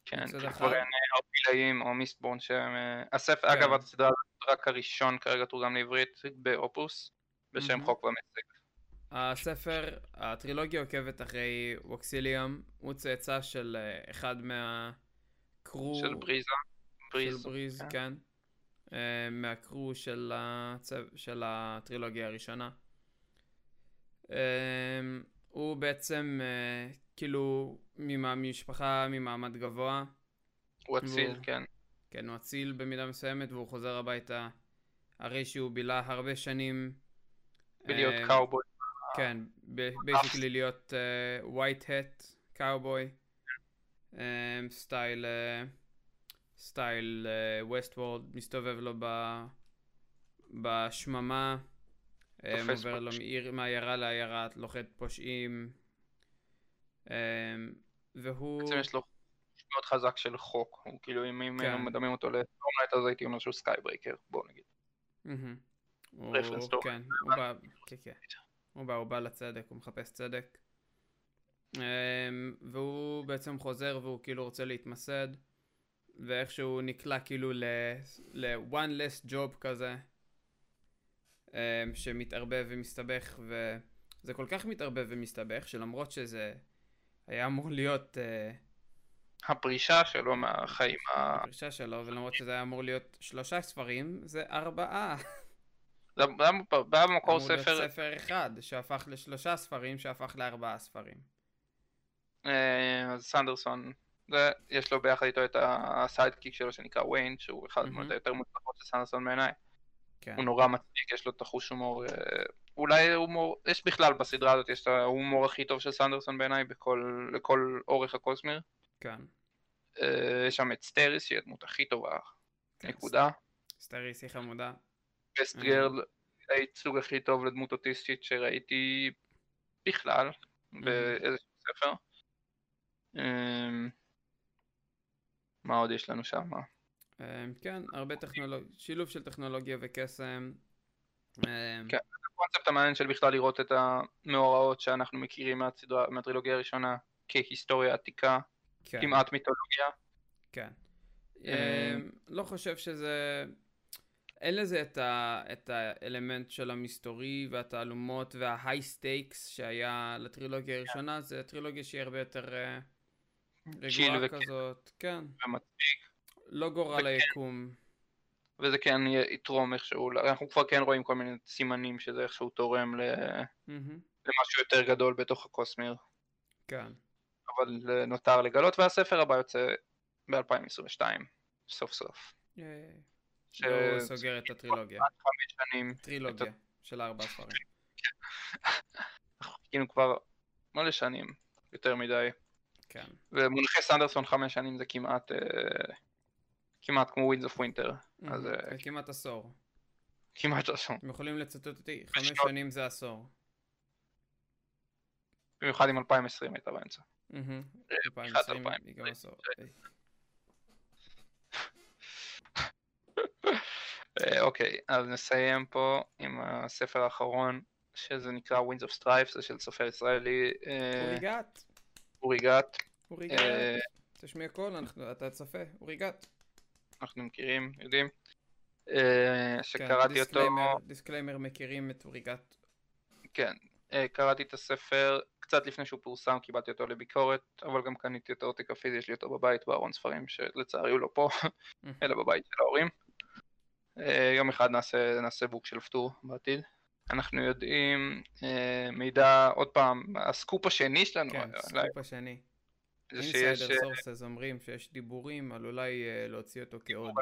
כן. כבר אין אה, ארפילאים או מיסטבורן שהם... אה, הספר, כן. אגב, הסדרה רק הראשון כרגע תורגם לעברית באופוס, בשם. חוק ומסק. הספר, הטרילוגיה עוקבת אחרי ווקסיליאם, הוא צאצא של אה, אחד מהקרו... של בריזה. של בריז. בריז, כן. כן. אה, מהקרו של, הצו... של הטרילוגיה הראשונה. אה, הוא בעצם כאילו ממשפחה ממעמד גבוה. הוא אציל, והוא- כן. כן, הוא אציל במידה מסוימת והוא חוזר הביתה הרי שהוא בילה הרבה שנים. בלהיות קאובוי. כן, basically להיות white hat cowboy, style style Westworld, מסתובב לו ב- בשממה, אה, עובר לו. מעיר- מעיירה לעיירה, לוכד פושעים, אה, והוא, בעצם יש לו מאוד חזק של חוק. הוא כאילו, אם אם כן. היינו מדמים אותו ל Stormlight, אז הייתי אומר שהוא Skybreaker, בוא נגיד. מהמם. הוא- רפרנס טוב. כן, הוא בא, כן, כן. הוא בא, הוא בא לצדק, הוא מחפש צדק. אמ, והוא בעצם חוזר והוא כאילו רוצה להתמסד, ואיכשהו נקלע כאילו ל-one last job כזה, אמ, שמתערבב ומסתבך, וזה כל כך מתערבב ומסתבך, שלמרות שזה היה אמור להיות אה, הפרישה שלו מהחיים ה... הפרישה שלו, ולמרות שזה היה אמור להיות שלושה ספרים, זה ארבעה. זה היה במקור אמור להיות ספר, ספר אחד, שהפך לשלושה ספרים, שהפך לארבעה ספרים. אה, אז סנדרסון, זה, יש לו ביחד איתו את הסיידקיק שלו שנקרא ויין, שהוא אחד. הדמות היותר מוצלחות של סנדרסון בעיניי. כן. הוא נורא מצחיק, יש לו את החוש הומור, אה, אולי הומור, יש בכלל בסדרה הזאת, יש את ההומור הכי טוב של סנדרסון בעיניי בכל, לכל אורך ה Cosmere. כן. אה, יש שם את סטריס, שהיא הדמות הכי טובה, כן. נקודה. סטריס היא חמודה. Best. girl, הייצוג הכי טוב לדמות אוטיסטית שראיתי בכלל, באיזשהו ספר. אמ, מה עוד יש לנו שם? אמ, כן, הרבה טכנולוגיה, שילוב של טכנולוגיה וקסם. אמ, כן. הקונספט המעניין של בכלל לראות את המאורעות שאנחנו מכירים מהסדרה, מהטרילוגיה הראשונה כהיסטוריה עתיקה, כן. כמעט מיתולוגיה. כן. לא חושב שזה... אין לזה את, ה... את האלמנט של המסתורי והתעלומות וה high stakes שהיה לטרילוגיה הראשונה, זה טרילוגיה שהיא הרבה יותר אה, chill רגועה וכיף. כזאת, כן. ומצחיק, לא גורל וכן. היקום. וזה כן יתרום איכשהו, אנחנו כבר כן רואים כל מיני סימנים שזה איכשהו תורם ל- מהמם, למשהו יותר גדול בתוך הקוסמיר, כן. אבל אה, נותר לגלות, והספר הבא יוצא ב-2022, סוף סוף. ייי. ש- והוא סוגר את הטרילוגיה. חמש שנים, טרילוגיה של ארבעה ספרים. אנחנו חיכינו כבר מלא שנים, יותר מדי. כן. במונחי סנדרסון חמש שנים זה כמעט, אה, כמעט כמו Winds of Winter, אז אה, זה כמעט עשור. כמעט רשום. אתם יכולים לצטט אותי, חמש שנים זה עשור. במיוחד עם 2020 הייתה באמצע. מהמם. אה, 2020 2020. היא גם עשור. היי. אה, אוקיי, אז נסיים פה עם הספר האחרון, שזה נקרא Winds of Strife, זה של סופר ישראלי, אה, אורי גת. אורי גת. אורי גת, אה, תשמיע קול, אתה צופה, אורי גת. אנחנו מכירים, יודעים. אה, כן, שקראתי אותו, disclaimer- מכירים את אורי גת. כן, אה, קראתי את הספר קצת לפני שהוא פורסם, קיבלתי אותו לביקורת, אבל גם קניתי את העותק הפיזי, יש לי אותו בבית בארון ספרים, שלצערי הוא לא פה, אלא בבית של ההורים. אה, יום אחד נעשה, נעשה bookshelf tour בעתיד. אנחנו יודעים אה, מידע, עוד פעם, הסקופ השני שלנו, כן, אה, סקופ השני. זה שיש insider sources אומרים שיש דיבורים על אולי להוציא אותו כאודיו.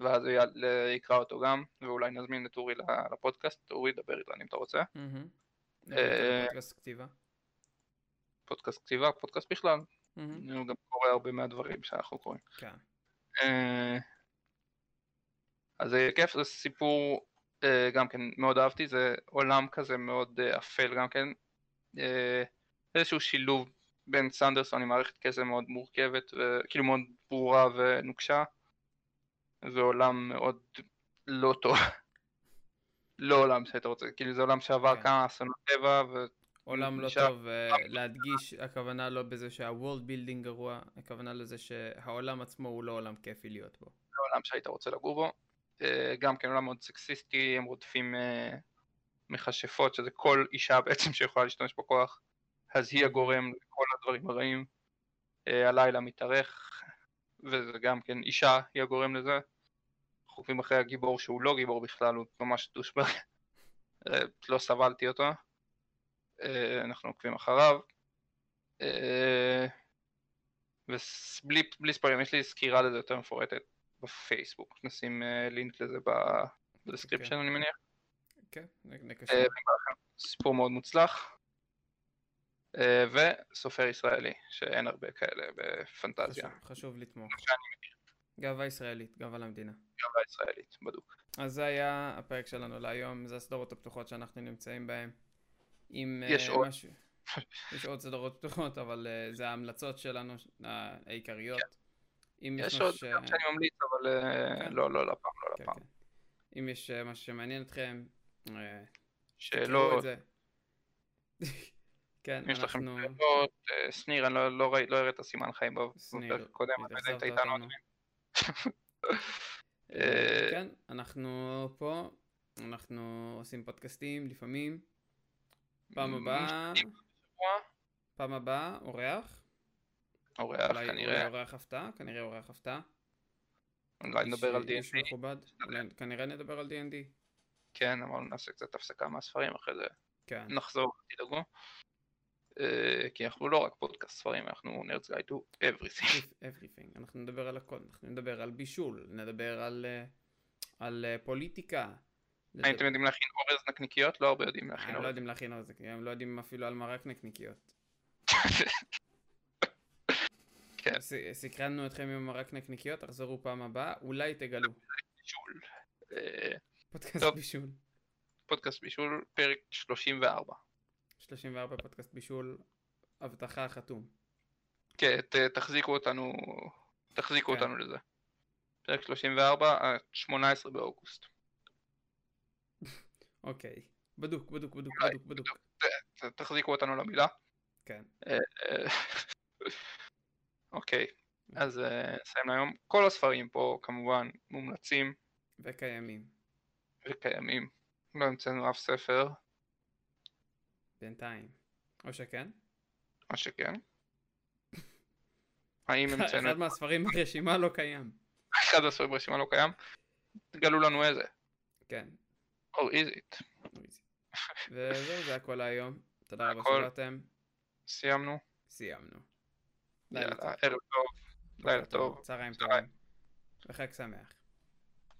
ואז הוא יקרא אותו גם, ואולי נזמין את אורי לפודקאסט, אורי דבר איתנו אם אתה רוצה. פודקאסט כתיבה. פודקאסט כתיבה, פודקאסט בכלל. הוא גם קורא הרבה מהדברים שאנחנו קוראים. אה, אז זה כיף, זה סיפור אה, גם כן מאוד אהבתי, זה עולם כזה מאוד אה, אפל גם כן, אה, איזשהו שילוב בין סנדרסון עם מערכת קסם מאוד מורכבת, כאילו מאוד ברורה ונוקשה, ועולם מאוד לא טוב, לא עולם שהיית רוצה, כאילו זה עולם שעבר כן. כמה אסונות טבע, ו... עולם לא טוב, אה, להדגיש, הכוונה לא בזה שה worldbuilding גרוע, הכוונה לזה שהעולם עצמו הוא לא עולם כיפי להיות בו. עולם שהיית רוצה לגור בו. אה, גם כן עולם מאוד סקסיסטי, הם רודפים אה, מכשפות, שזה כל אישה בעצם שיכולה להשתמש בכוח, אז היא הגורם לכל הדברים הרעים. אה, הלילה מתארך, וזה גם כן אישה היא הגורם לזה. עוקבים אחרי הגיבור שהוא לא גיבור בכלל, הוא ממש douchebag. אה, לא סבלתי אותו. אנחנו עוקבים אחריו. ובלי ספוילרים, יש לי סקירה לזה יותר מפורטת בפייסבוק, נשים אה, לינק לזה ב description אני מניח. כן, נ- נקשר. סיפור מאוד מוצלח. אה, וסופר ישראלי, שאין הרבה כאלה בפנטזיה. חשוב- חשוב לתמוך. גאווה ישראלית, גאווה למדינה. גאווה ישראלית, בדוק. אז זה היה הפרק שלנו להיום, זה הסדרות הפתוחות שאנחנו נמצאים בהן. אם אה, יש עוד. משהו... יש עוד סדרות פתוחות, אבל אה, זה ההמלצות שלנו, העיקריות. אם יש עוד ש- שאני ממליץ, אבל אה, כן. לא, לא לפעם, לא כן, לפעם. כן. אם יש אה, משהו שמעניין אתכם, אה, את זה. כן, אם יש לכם. שאלות, שניר, אני לא- לא לא הראת סימן חיים שניר, בפרק הקודם, אני לא יודע אם אתה איתנו. כן, אנחנו פה, אנחנו עושים פודקאסטים לפעמים. פעם הבאה, פעם הבאה, אורח. אורח אולי כנראה, אולי אורח הפתעה, כנראה אורח הפתעה. אולי נדבר על D&D, אולי כנראה נדבר על D&D. כן, אבל נעשה קצת הפסקה מהספרים, אחרי זה כן, נחזור, תדאגו. אה, כי אנחנו לא רק פודקאסט ספרים, אנחנו נרץ גייד to everything. Everything. אנחנו נדבר על הכל, אנחנו נדבר על בישול, נדבר על, אה, על אה, פוליטיקה. האם אתם יודעים להכין אורז נקניקיות? לא הרבה יודעים להכין הם לא אורז. יודעים להכין אורז, הם לא יודעים אפילו על מרק נקניקיות. כן. סקרנו אתכם עם מרק נקניקיות, תחזרו פעם הבאה, אולי תגלו. בישול. אה, פודקאסט טוב. בישול. פודקאסט בישול, פרק 34. 34 פודקאסט בישול, הבטחה חתום. כן, ת- תחזיקו אותנו, תחזיקו כן. אותנו לזה. פרק 34, ה- 18 באוגוסט. אוקיי. בדוק, בדוק, בדוק, אולי, בדוק, בדוק. תחזיקו אותנו למילה. כן. אוקיי, אז אה, נסיים להיום. כל הספרים פה כמובן מומלצים וקיימים. וקיימים. לא המצאנו אף ספר, בינתיים. או שכן? מה שכן. האם המצאנו אחד מהספרים ברשימה לא קיים. אחד הספרים ברשימה לא קיים? תגלו לנו איזה. כן. או is it. וזהו, זה הכל להיום. תודה רבה. שבאתם. סיימנו. סיימנו. לילה טוב. ערב טוב. לילה טוב. צהריים. טובים. וחג שמח.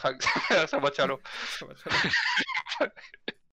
חג שבת שלום. שבת שלום.